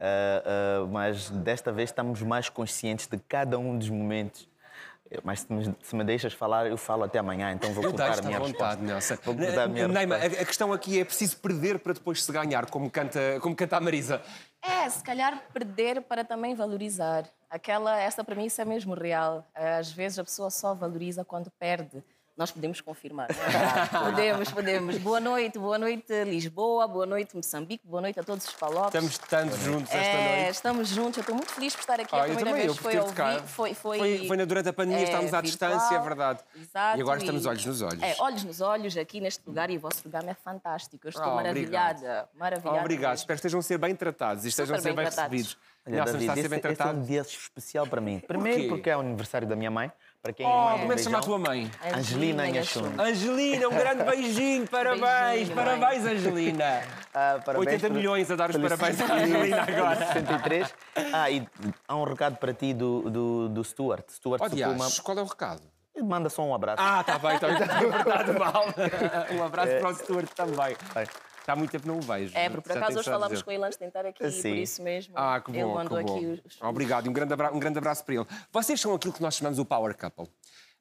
Ah, mas desta vez estamos mais conscientes de cada um dos momentos. Mas se me, se me deixas falar, eu falo até amanhã, então vou cortar a minha vontade, resposta. Vou cortar a minha Neymar, a, resposta. a questão aqui é preciso perder para depois se ganhar, como canta, como canta a Marisa. É, se calhar perder para também valorizar. Aquela, essa premissa é mesmo real. Às vezes a pessoa só valoriza quando perde. Nós podemos confirmar. podemos, podemos. Boa noite, boa noite Lisboa, boa noite Moçambique, boa noite a todos os palopes. Estamos tanto juntos esta É, noite. estamos juntos. Eu estou muito feliz por estar aqui. Ah, a primeira também, vez por foi tocado. foi, foi, Foi- foi na- durante a pandemia, estávamos à distância, é verdade. Exato, E agora estamos olhos nos olhos. É, olhos nos olhos aqui neste lugar e o vosso programa é fantástico. Eu estou Ah, maravilhada. obrigado. Maravilhada. Obrigado, mesmo. espero que estejam a ser bem tratados e estejam a ser bem bem recebidos. Olha, Nelson, David, está a ser esse, bem esse é tratado? um dia especial para mim. Primeiro porque é o aniversário da minha mãe, para quem Oh, como é que se chama a tua mãe? Angelina Angelina Nhachung. Angelina, um grande beijinho, parabéns, Beijinho, mãe. parabéns, Angelina. Ah, parabéns 80 por- milhões a dar os parabéns à Angelina agora. 63. Ah, e há um recado para ti do, do, do Stuart. Stuart Oh, Sukuma. dias, qual é o recado? Manda só um abraço. Ah, está bem, está bem, está mal. Um abraço É. para o Stuart também. Vai. Está há muito tempo que não o vejo. É, porque por Já acaso hoje falámos dizer. com ele antes de tentar aqui, Sim. por isso mesmo. Ah, que bom, Ele mandou que bom. aqui os. Obrigado e um grande, abra- um grande abraço para ele. Vocês são aquilo que nós chamamos o Power Couple.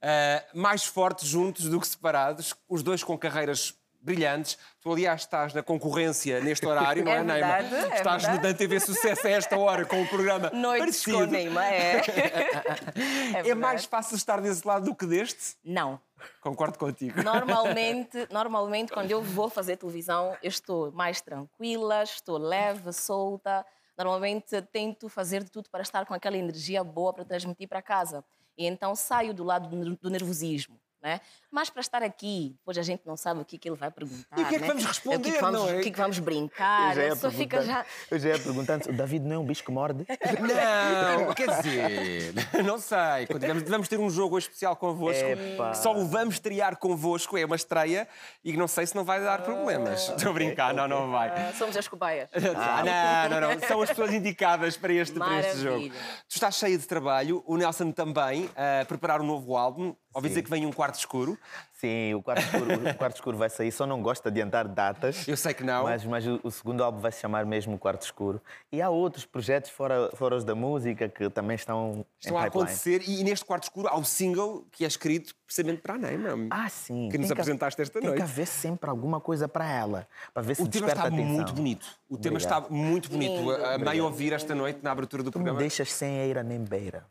Ah, mais fortes juntos do que separados, os dois com carreiras brilhantes. Tu, aliás, estás na concorrência neste horário, não é, É Neymar? é estás verdade. na TV Sucesso a esta hora com o programa Noites parecido. com Neymar, é. É, verdade. mais fácil estar desse lado do que deste? Não. Concordo contigo. Normalmente, normalmente, quando eu vou fazer televisão, eu estou mais tranquila, estou leve, solta. Normalmente tento fazer de tudo para estar com aquela energia boa para transmitir para casa. E então saio do lado do do nervosismo. Né? Mas para estar aqui, depois a gente não sabe o que, que ele vai perguntar. E o que é que né? vamos O que, responder, que vamos, não é? o que, que vamos brincar? Eu já ia pessoa fica já. Eu já ia perguntando, o David não é um bicho que morde? Não, quer dizer, não sei. Quando Vamos ter um jogo especial convosco. Epá. Só o vamos estrear convosco, é uma estreia e não sei se não vai dar problemas. Estou a brincar, não, não vai. Ah, Somos as cobaias. Ah, não, não, não. São as pessoas indicadas para este, para este jogo. Tu estás cheia de trabalho, o Nelson também, a preparar um novo álbum. Ouvi dizer que vem um quarto escuro. Sim, o quarto, escuro, o quarto escuro vai sair, só não gosto de adiantar datas. Eu sei que não. Mas, mas o, o segundo álbum vai se chamar mesmo Quarto Escuro. E há outros projetos fora, fora os da música que também estão, Estão em a pipeline. acontecer e neste quarto escuro há o single que é escrito precisamente para a Neima. Ah, sim. Que nos Tem apresentaste esta tem noite. que haver sempre alguma coisa para ela, para ver se O tema está muito bonito. O tema Obrigado. está muito bonito. Lindo. A- Amei ouvir esta noite na abertura do Tu me programa. deixas sem eira nem beira.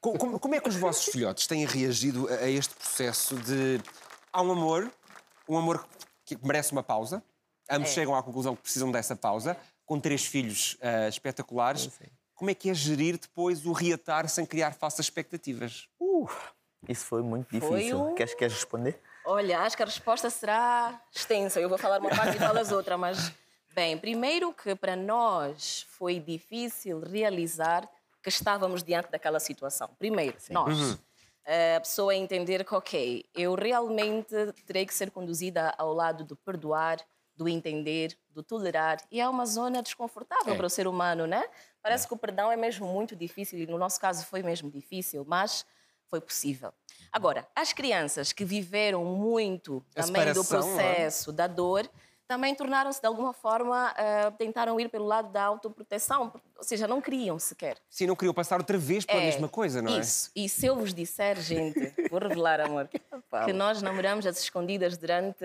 Co- Como, como é que os vossos filhotes têm reagido a, este processo de. Há um amor, um amor que merece uma pausa. Ambos chegam à conclusão que precisam dessa pausa, com três filhos ah, espetaculares. Como é que é gerir depois o reatar sem criar falsas expectativas? Uh, isso foi muito Foi difícil. um- Queres, queres responder? Olha, acho que a resposta será extensa. Eu vou falar uma parte e falas outra, mas bem, primeiro que para nós foi difícil realizar que estávamos diante daquela situação. Primeiro, nós. Eh, A pessoa entender que, ok, eu realmente terei que ser conduzida ao lado do perdoar, do entender, do tolerar. E é uma zona desconfortável para o ser humano, né? Parece que o perdão é mesmo muito difícil e no nosso caso foi mesmo difícil, mas foi possível. Agora, as crianças que viveram muito também do não é? processo, da dor, também tornaram-se, de alguma forma, eh, tentaram ir pelo lado da autoproteção, ou seja, não queriam sequer. Sim, não queriam passar outra vez pela É, mesma coisa, não é? Isso. E se eu vos disser, gente, vou revelar, amor, que nós namoramos às escondidas durante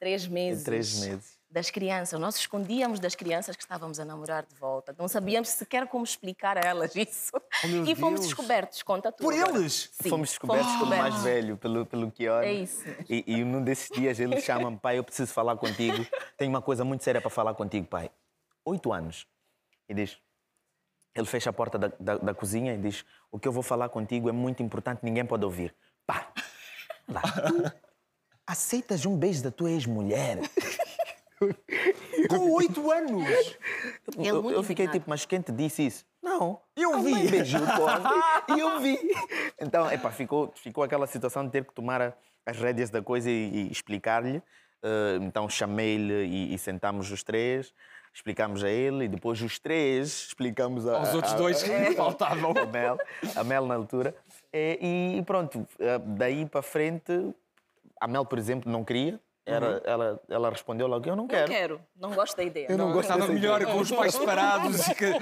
três meses. três meses. Das crianças. Nós escondíamos das crianças que estávamos a namorar de volta. Não sabíamos sequer como explicar a elas isso. Oh, e fomos Deus. descobertos, conta tudo. Por agora. eles? Sim, Fomos descobertos como descobertos. mais velho pelo, pelo Kiora. É isso. E, e num desses dias ele chama-me, pai, eu preciso falar contigo. Tenho uma coisa muito séria para falar contigo, pai. Oito anos. E diz, ele fecha a porta da, da, da cozinha e diz, o que eu vou falar contigo é muito importante, ninguém pode ouvir. Pá, lá, tu aceitas um beijo da tua ex-mulher? Com oito anos! Ele Eu, eu fiquei tipo, mas quem te disse isso? Não. Eu vi. e eu vi. Então, epá, ficou, ficou aquela situação de ter que tomar as rédeas da coisa e, e explicar-lhe. Eh, então, chamei-lhe e, e sentámos os três, explicámos a ele e depois os três explicamos a, Aos outros a- dois a- que faltavam. a Mel, a Mel na altura. E, e pronto, eh, daí para frente, a Mel, por exemplo, não queria. Era, ela, ela respondeu logo: Eu não Não quero. quero, não gosto da ideia. Eu não gosto Estava dessa melhor com os pais separados. que-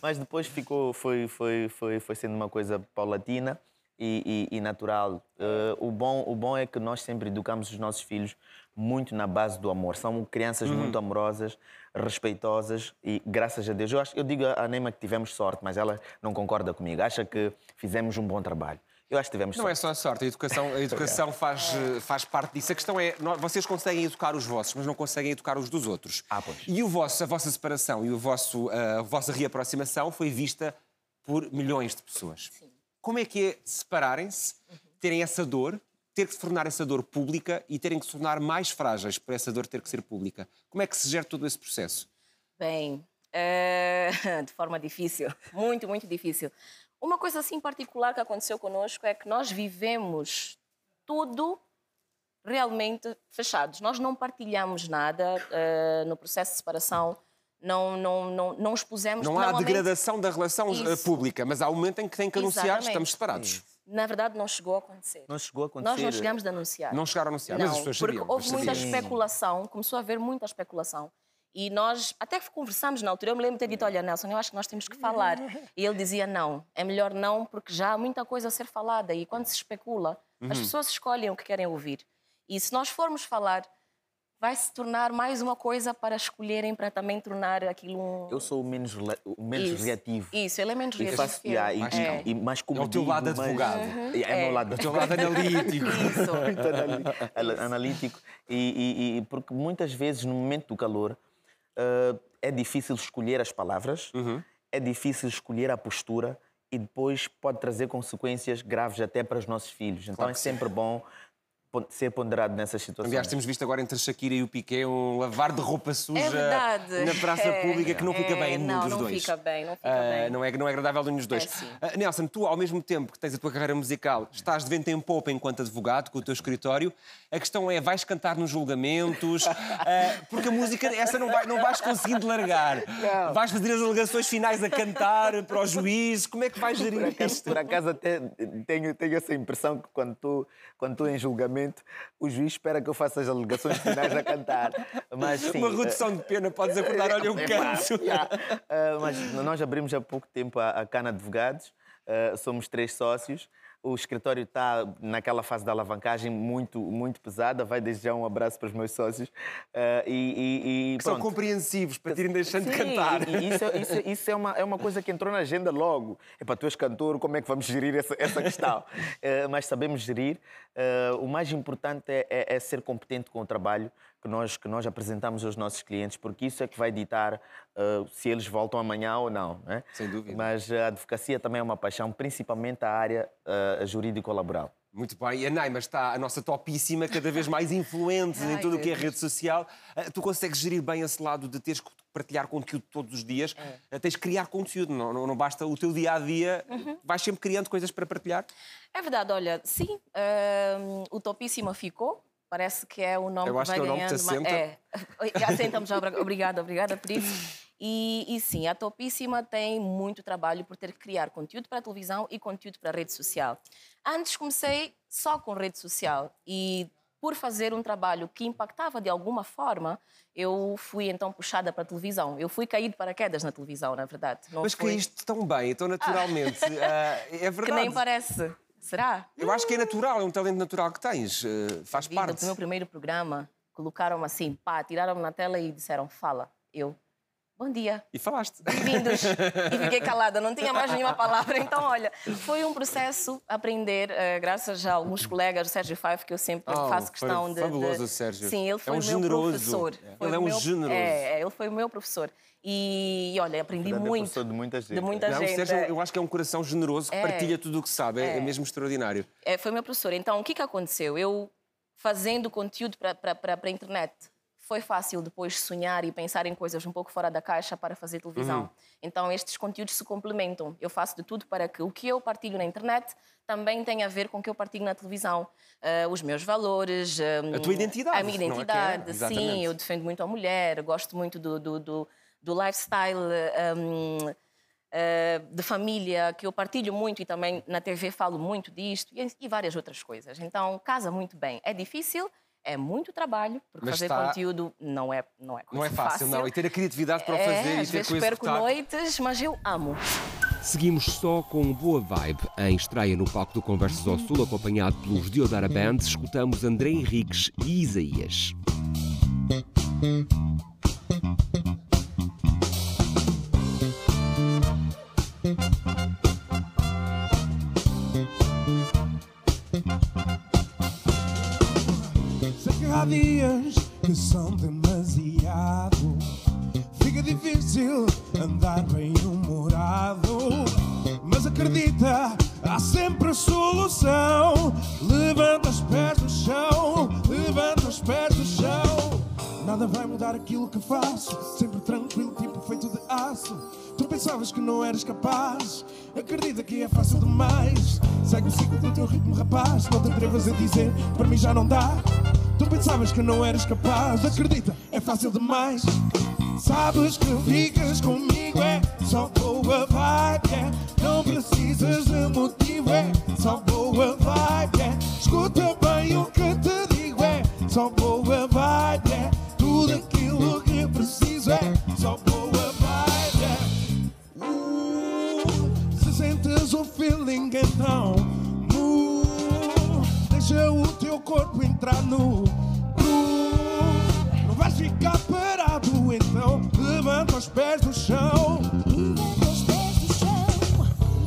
Mas depois ficou, foi, foi, foi, foi sendo uma coisa paulatina e, e- e natural. Eh, o, bom, o bom é que nós sempre educamos os nossos filhos muito na base do amor. São crianças muito amorosas, respeitosas e, graças a Deus, eu, acho, eu digo à Neima que tivemos sorte, mas ela não concorda comigo. Acha que fizemos um bom trabalho. Eu acho que tivemos Não é sorte. só a sorte, a educação, a educação faz, eh, faz parte disso. A questão é, vocês conseguem educar os vossos, mas não conseguem educar os dos outros. Ah, pois. E o vosso, a vossa separação e o vosso, a vossa reaproximação foi vista por milhões de pessoas. Como é que é separarem-se, terem essa dor, ter que se tornar essa dor pública e terem que se tornar mais frágeis por essa dor ter que ser pública? Como é que se gera todo esse processo? Bem, eh, de forma difícil, muito, muito difícil. Uma coisa assim particular que aconteceu conosco é que nós vivemos tudo realmente fechados. Nós não partilhamos nada eh, no processo de separação, não, não, não, não expusemos... Não há degradação da relação eh, Isso. pública, mas há um momento em que têm que anunciar Exatamente. estamos separados. Na verdade, não chegou a acontecer. Não chegou a acontecer. Nós não chegamos a anunciar. Não chegaram a anunciar, Não, mas as pessoas porque sabiam. houve mas muita sabiam. especulação, começou a haver muita especulação. E nós até que conversámos na altura, eu me lembro de ter dito, olha Nelson, eu acho que nós temos que falar. E ele dizia, não, é melhor não, porque já há muita coisa a ser falada. E quando se especula, as Uhum. pessoas escolhem o que querem ouvir. E se nós formos falar, vai se tornar mais uma coisa para escolherem, para também tornar aquilo um... Eu sou o menos, o menos Isso. reativo. Isso, ele é menos E reativo. faço, yeah, e, É. e, mais como É o teu lado mais- advogado. É, é o meu lado O teu lado analítico. Isso. muito analítico e, e- e- porque muitas vezes no momento do calor eh, é difícil escolher as palavras, é difícil escolher a postura e depois pode trazer consequências graves até para os nossos filhos. Então é sempre bom ser ponderado nessas situações. Aliás, temos visto agora entre a Shakira e o Piqué um lavar de roupa suja É na praça É, pública que não fica é, bem nenhum não, dos não dois. fica bem, não fica Ah, bem. Não é, não é agradável nenhum dos dois. É. Ah, Nelson, tu, ao mesmo tempo que tens a tua carreira musical, estás de vento em popa enquanto advogado, com o teu escritório. A questão é, vais cantar nos julgamentos? Ah, porque a música, essa não, vai, não vais conseguindo largar. Vais fazer as alegações finais a cantar para o juiz. Como é que vais Por gerir acaso, isto? por acaso até tenho, tenho essa impressão que quando estou quando estou em julgamento, o juiz espera que eu faça as alegações finais a cantar. Mas, sim, Uma redução de pena, podes acordar, olha, eu É pá, canto. já. Ah, mas nós abrimos há pouco tempo a, a Cana Advogados, ah, somos três sócios. O escritório está naquela fase da alavancagem muito, muito pesada. Vai desde já um abraço para os meus sócios. Ah, e, e- e Que são compreensivos para te irem deixando de Sim, cantar. e- Isso, isso, isso é, uma, é uma coisa que entrou na agenda logo. É para tu és cantor, como é que vamos gerir essa, essa questão? Eh, mas sabemos gerir. Eh, o mais importante é, é- é ser competente com o trabalho que nós, que nós apresentamos aos nossos clientes, porque isso é que vai ditar eh, se eles voltam amanhã ou não. né? Sem dúvida. Mas a advocacia também é uma paixão, principalmente a área eh, jurídico-laboral. Muito bem, e a Naima está a nossa topíssima, cada vez mais influente em tudo o que é rede social. Ah, Tu consegues gerir bem esse lado de teres que partilhar conteúdo todos os dias? Ah, Tens que criar conteúdo, não, não, não basta o teu dia a dia, Uhum. vais sempre criando coisas para partilhar? É verdade, olha, sim, hum, o Topíssima ficou. Parece que é o nome Eu que acho vai que é o nome que assenta. É, assenta-me já, obri- obrigada, obrigada por isso. E, e sim, a Topíssima tem muito trabalho por ter que criar conteúdo para a televisão e conteúdo para a rede social. Antes comecei só com rede social e por fazer um trabalho que impactava de alguma forma, eu fui então puxada para a televisão. Eu fui cair de paraquedas na televisão, na verdade. Não Mas foi... caíste tão bem, tão naturalmente. Ah, é Que verdade. nem parece. Será? Eu acho que é natural, é um talento natural que tens, ah, faz parte. do meu primeiro programa, colocaram-me assim, pá, tiraram-me na tela e disseram, fala. Eu, bom dia, E falaste. bem-vindos. e fiquei calada, não tinha mais nenhuma palavra. Então, olha, foi um processo aprender, eh, graças a alguns colegas do Sérgio Five, que eu sempre Oh, faço questão foi de... fabuloso de... o Sérgio. Sim, ele É foi um o meu generoso. professor. É. Foi Ele é o um meu... generoso. É, é, ele foi o meu professor. E, e, olha, aprendi Verdade, é muito. professor de muita gente. De muita Não, o gente. Sérgio, é. eu acho que é um coração generoso que É. partilha tudo o que sabe, é, é mesmo extraordinário. É, foi meu professor. Então, o que, que aconteceu? Eu, fazendo conteúdo para a internet, foi fácil depois sonhar e pensar em coisas um pouco fora da caixa para fazer televisão. Uhum. Então, estes conteúdos se complementam. Eu faço de tudo para que o que eu partilho na internet também tenha a ver com o que eu partilho na televisão. Ah, os meus valores. ah, A tua identidade, A minha é é? identidade, Exatamente. sim. Eu defendo muito a mulher, gosto muito do, do, do, do lifestyle. ah, eh, de família, que eu partilho muito e também na TV falo muito disto e, e várias outras coisas. Então, casa muito bem. É difícil, é muito trabalho, porque Mas fazer está- conteúdo não é, não é Não é coisa fácil, não. E ter a criatividade para o fazer é, e às ter vezes com perco executar. noites, mas eu amo. Seguimos só com boa vibe. Em estreia no palco do Conversas ao Sul, acompanhado pelos Diodara Band, escutamos André Henriques e Isaías. Que são demasiado. Fica difícil andar bem humorado. Mas acredita, há sempre solução. Levanta os pés do chão, levanta os pés do chão. Nada vai mudar aquilo que faço. Sempre tranquilo, tipo feito de aço. Pensavas que não eras capaz. Acredita que é fácil demais. Segue o ciclo do teu ritmo, rapaz. Não te atrevas a dizer, para mim já não dá. Tu pensavas que não eras capaz. Acredita, é fácil demais. Sabes que ficas comigo, é só boa vibe. é. Não precisas de motivo, é só boa vibe. é. Escuta bem o que te digo, é só boa vibe. é. Tudo aquilo que preciso é só boa então move. Deixa o teu corpo entrar no groove. Não vais ficar parado, então levanta os pés do chão.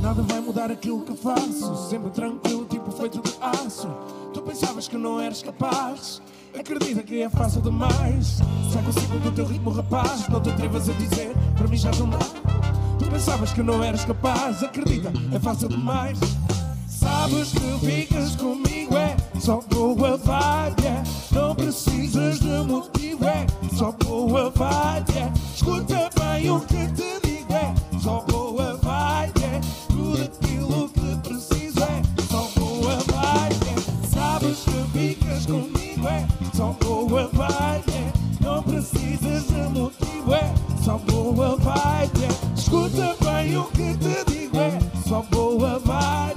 Nada vai mudar aquilo que faço. Sempre tranquilo, tipo feito de aço. Tu pensavas que não eras capaz. Acredita que é fácil demais. Sai consigo do teu ritmo, rapaz. Não te atrevas a dizer, para mim já não dá. Pensavas que não eras capaz. Acredita, é fácil demais. Sabes que ficas comigo, é só boa vibe. é. Não precisas de motivo, é só boa vibe. é. Escuta bem o que te digo, é só boa vibe. é. Tudo aquilo que preciso é só boa vibe. é. Sabes que ficas comigo, é só boa vibe. é. Não precisas de motivo, é só boa vibe. é. Escuta bem o que te digo, é só boa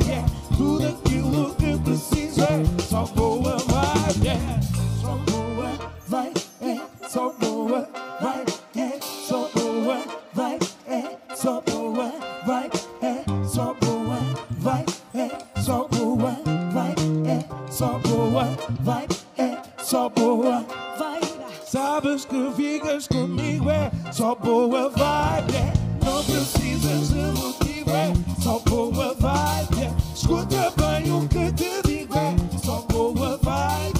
é. Tudo aquilo que preciso é só boa vibe. é. Só boa vibe, é só boa vibe, é só boa vibe, é só boa vibe, é só boa vibe, é só boa vibe, é só boa vibe, é só boa vibe. Sabes que ficas comigo, é só boa é. Precisas de motivo, é só boa vibe, é. Escuta bem o que te digo, é só boa vibe,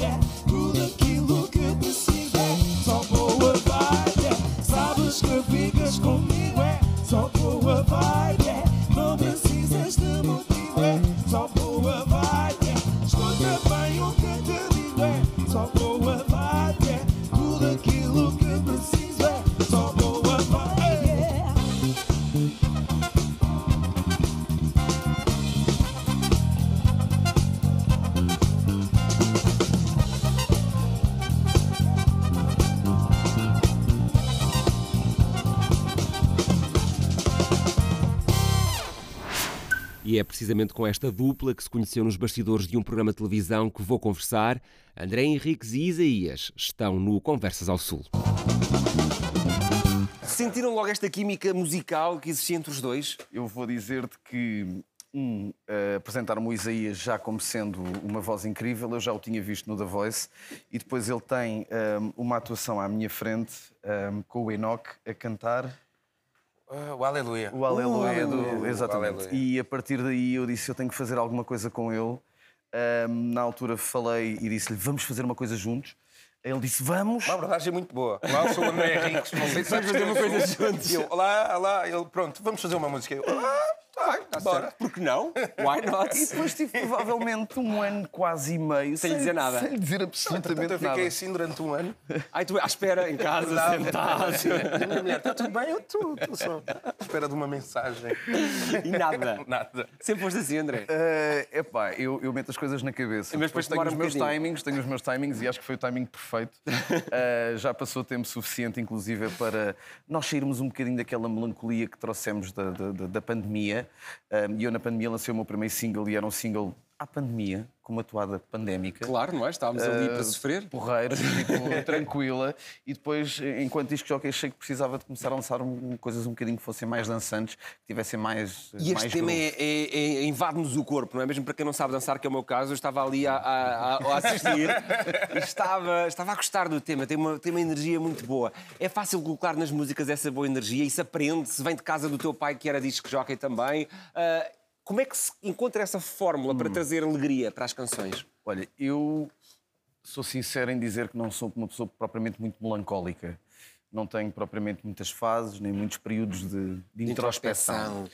E é precisamente com esta dupla que se conheceu nos bastidores de um programa de televisão que vou conversar. André Henriques e Isaías estão no Conversas ao Sul. Sentiram logo esta química musical que existia entre os dois? Eu vou dizer-te que, um, eh, apresentar-me o Isaías já como sendo uma voz incrível, eu já o tinha visto no The Voice, e depois ele tem ehm, uma atuação à minha frente ehm, com o Enoch a cantar Ah, o Aleluia. o Aleluia. Uh, do- Aleluia. exatamente. Aleluia. E a partir daí eu disse: eu tenho que fazer alguma coisa com ele. Na altura falei e disse-lhe: vamos fazer uma coisa juntos. Ele disse: vamos. Uma abordagem muito boa. Eu sou o André Henriques, não sei se fazer uma coisa juntos. Eu, olá, olá, ele, pronto, vamos fazer uma música. Eu, ah, tá, tá Bora. certo. Por que não? Why not? E depois tive provavelmente um ano quase e meio Sem lhe dizer nada. Sem dizer Portanto, absolutamente eu fiquei nada. assim durante um ano. Ai, tu à espera em casa, Nada. sentado. A minha mulher, está tudo bem? Eu estou estou só à espera de uma mensagem. E nada. Nada. Sempre foste assim, André. É epá, eu, eu meto as coisas na cabeça. Mas depois tenho demora os um meus bocadinho. timings, tenho os meus timings e acho que foi o timing perfeito. Eh, já passou tempo suficiente, inclusive, para nós sairmos um bocadinho daquela melancolia que trouxemos da, da, da- da E eu, na pandemia, lancei o meu primeiro single e era um single à pandemia, com uma toada pandémica. Claro, não é? Estávamos ali para sofrer. Porreira, tipo, tranquila. E depois, enquanto isto jockey, achei que precisava de começar a lançar um- coisas um bocadinho que fossem mais dançantes, que tivessem mais. E este mais tema é, é- é- invade-nos o corpo, não é? Mesmo para quem não sabe dançar, que é o meu caso, eu estava ali a, a- a- assistir e estava, estava a gostar do tema, tem uma, tem uma energia muito boa. É fácil colocar nas músicas essa boa energia e se aprende, se vem de casa do teu pai, que era disco jockey também. Ah, como é que se encontra essa fórmula Hum. para trazer alegria para as canções? Olha, eu sou sincero em dizer que não sou uma pessoa propriamente muito melancólica. Não tenho propriamente muitas fases, nem muitos períodos de, de introspeção. introspeção.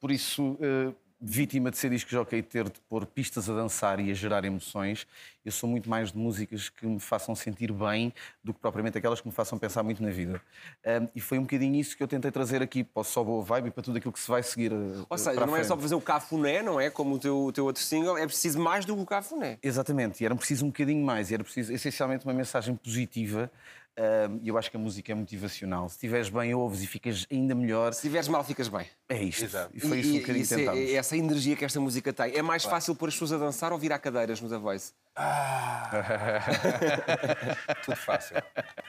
Por isso, eh, vítima de ser disco jockey e ter de pôr pistas a dançar e a gerar emoções, eu sou muito mais de músicas que me façam sentir bem do que propriamente aquelas que me façam pensar muito na vida. Um, e foi um bocadinho isso que eu tentei trazer aqui para o Só Boa Vibe e para tudo aquilo que se vai seguir. eh, Ou seja, não é só para fazer o cafuné, não é? Como o teu, o teu outro single, é preciso mais do que o cafuné. Exatamente, e era preciso um bocadinho mais, e era preciso essencialmente uma mensagem positiva. Um, E eu acho que a música é motivacional. Se estiveres bem, ouves e ficas ainda melhor. Se estiveres mal, ficas bem. É isto. Exato. E foi isso um bocadinho isso que é- tentámos. é essa energia que esta música tem. É mais fácil pôr as pessoas a dançar ou virar cadeiras no The Voice? Tudo fácil.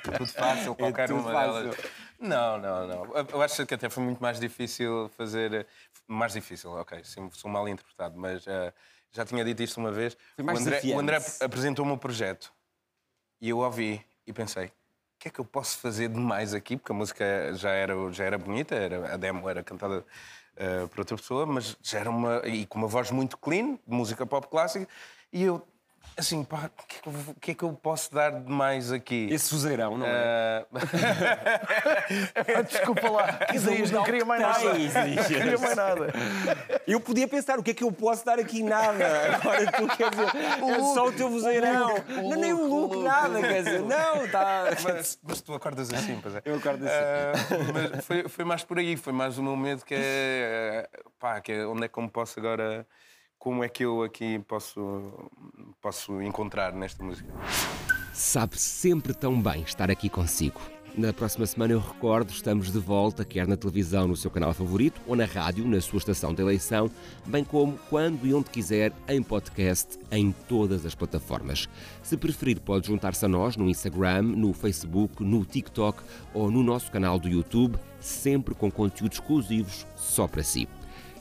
Tudo fácil, qualquer É tudo uma fácil. delas. Não, não, não. Eu acho que até foi muito mais difícil fazer. Mais difícil, ok, sim, sou mal interpretado, mas eh, já tinha dito isto uma vez. Foi mais o André, o André apresentou-me o projeto e eu ouvi e pensei. O que é que eu posso fazer de mais aqui? Porque a música já era, já era bonita, era, a demo era cantada eh, por outra pessoa, mas já era uma. e com uma voz muito clean, música pop clássica, e eu Assim, pá, o que, é que é que eu posso dar de mais aqui? Esse fuzeirão, não é? Ah, Desculpa lá, Isaías, não queria mais nada. Não queria mais nada. Eu podia pensar, o que é que eu posso dar aqui? Nada. Agora tu quer dizer, é só o teu vozeirão. Não, nem o look, nada, quer dizer. Não, está. mas, mas tu acordas assim, pois é. Eu acordo assim. Ah, mas foi, foi mais por aí, foi mais o meu medo que é, pá, que é onde é que eu me posso agora, como é que eu aqui posso, posso encontrar nesta música. Sabe sempre tão bem estar aqui consigo. Na próxima semana eu recordo, estamos de volta, quer na televisão no seu canal favorito ou na rádio, na sua estação de eleição, bem como quando e onde quiser, em podcast, em todas as plataformas. Se preferir, pode juntar-se a nós no Instagram, no Facebook, no TikTok ou no nosso canal do YouTube, sempre com conteúdos exclusivos só para si.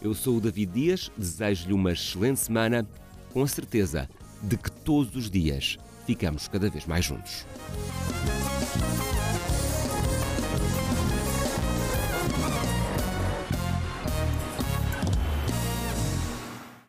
Eu sou o David Dias, desejo-lhe uma excelente semana, com a certeza de que todos os dias ficamos cada vez mais juntos.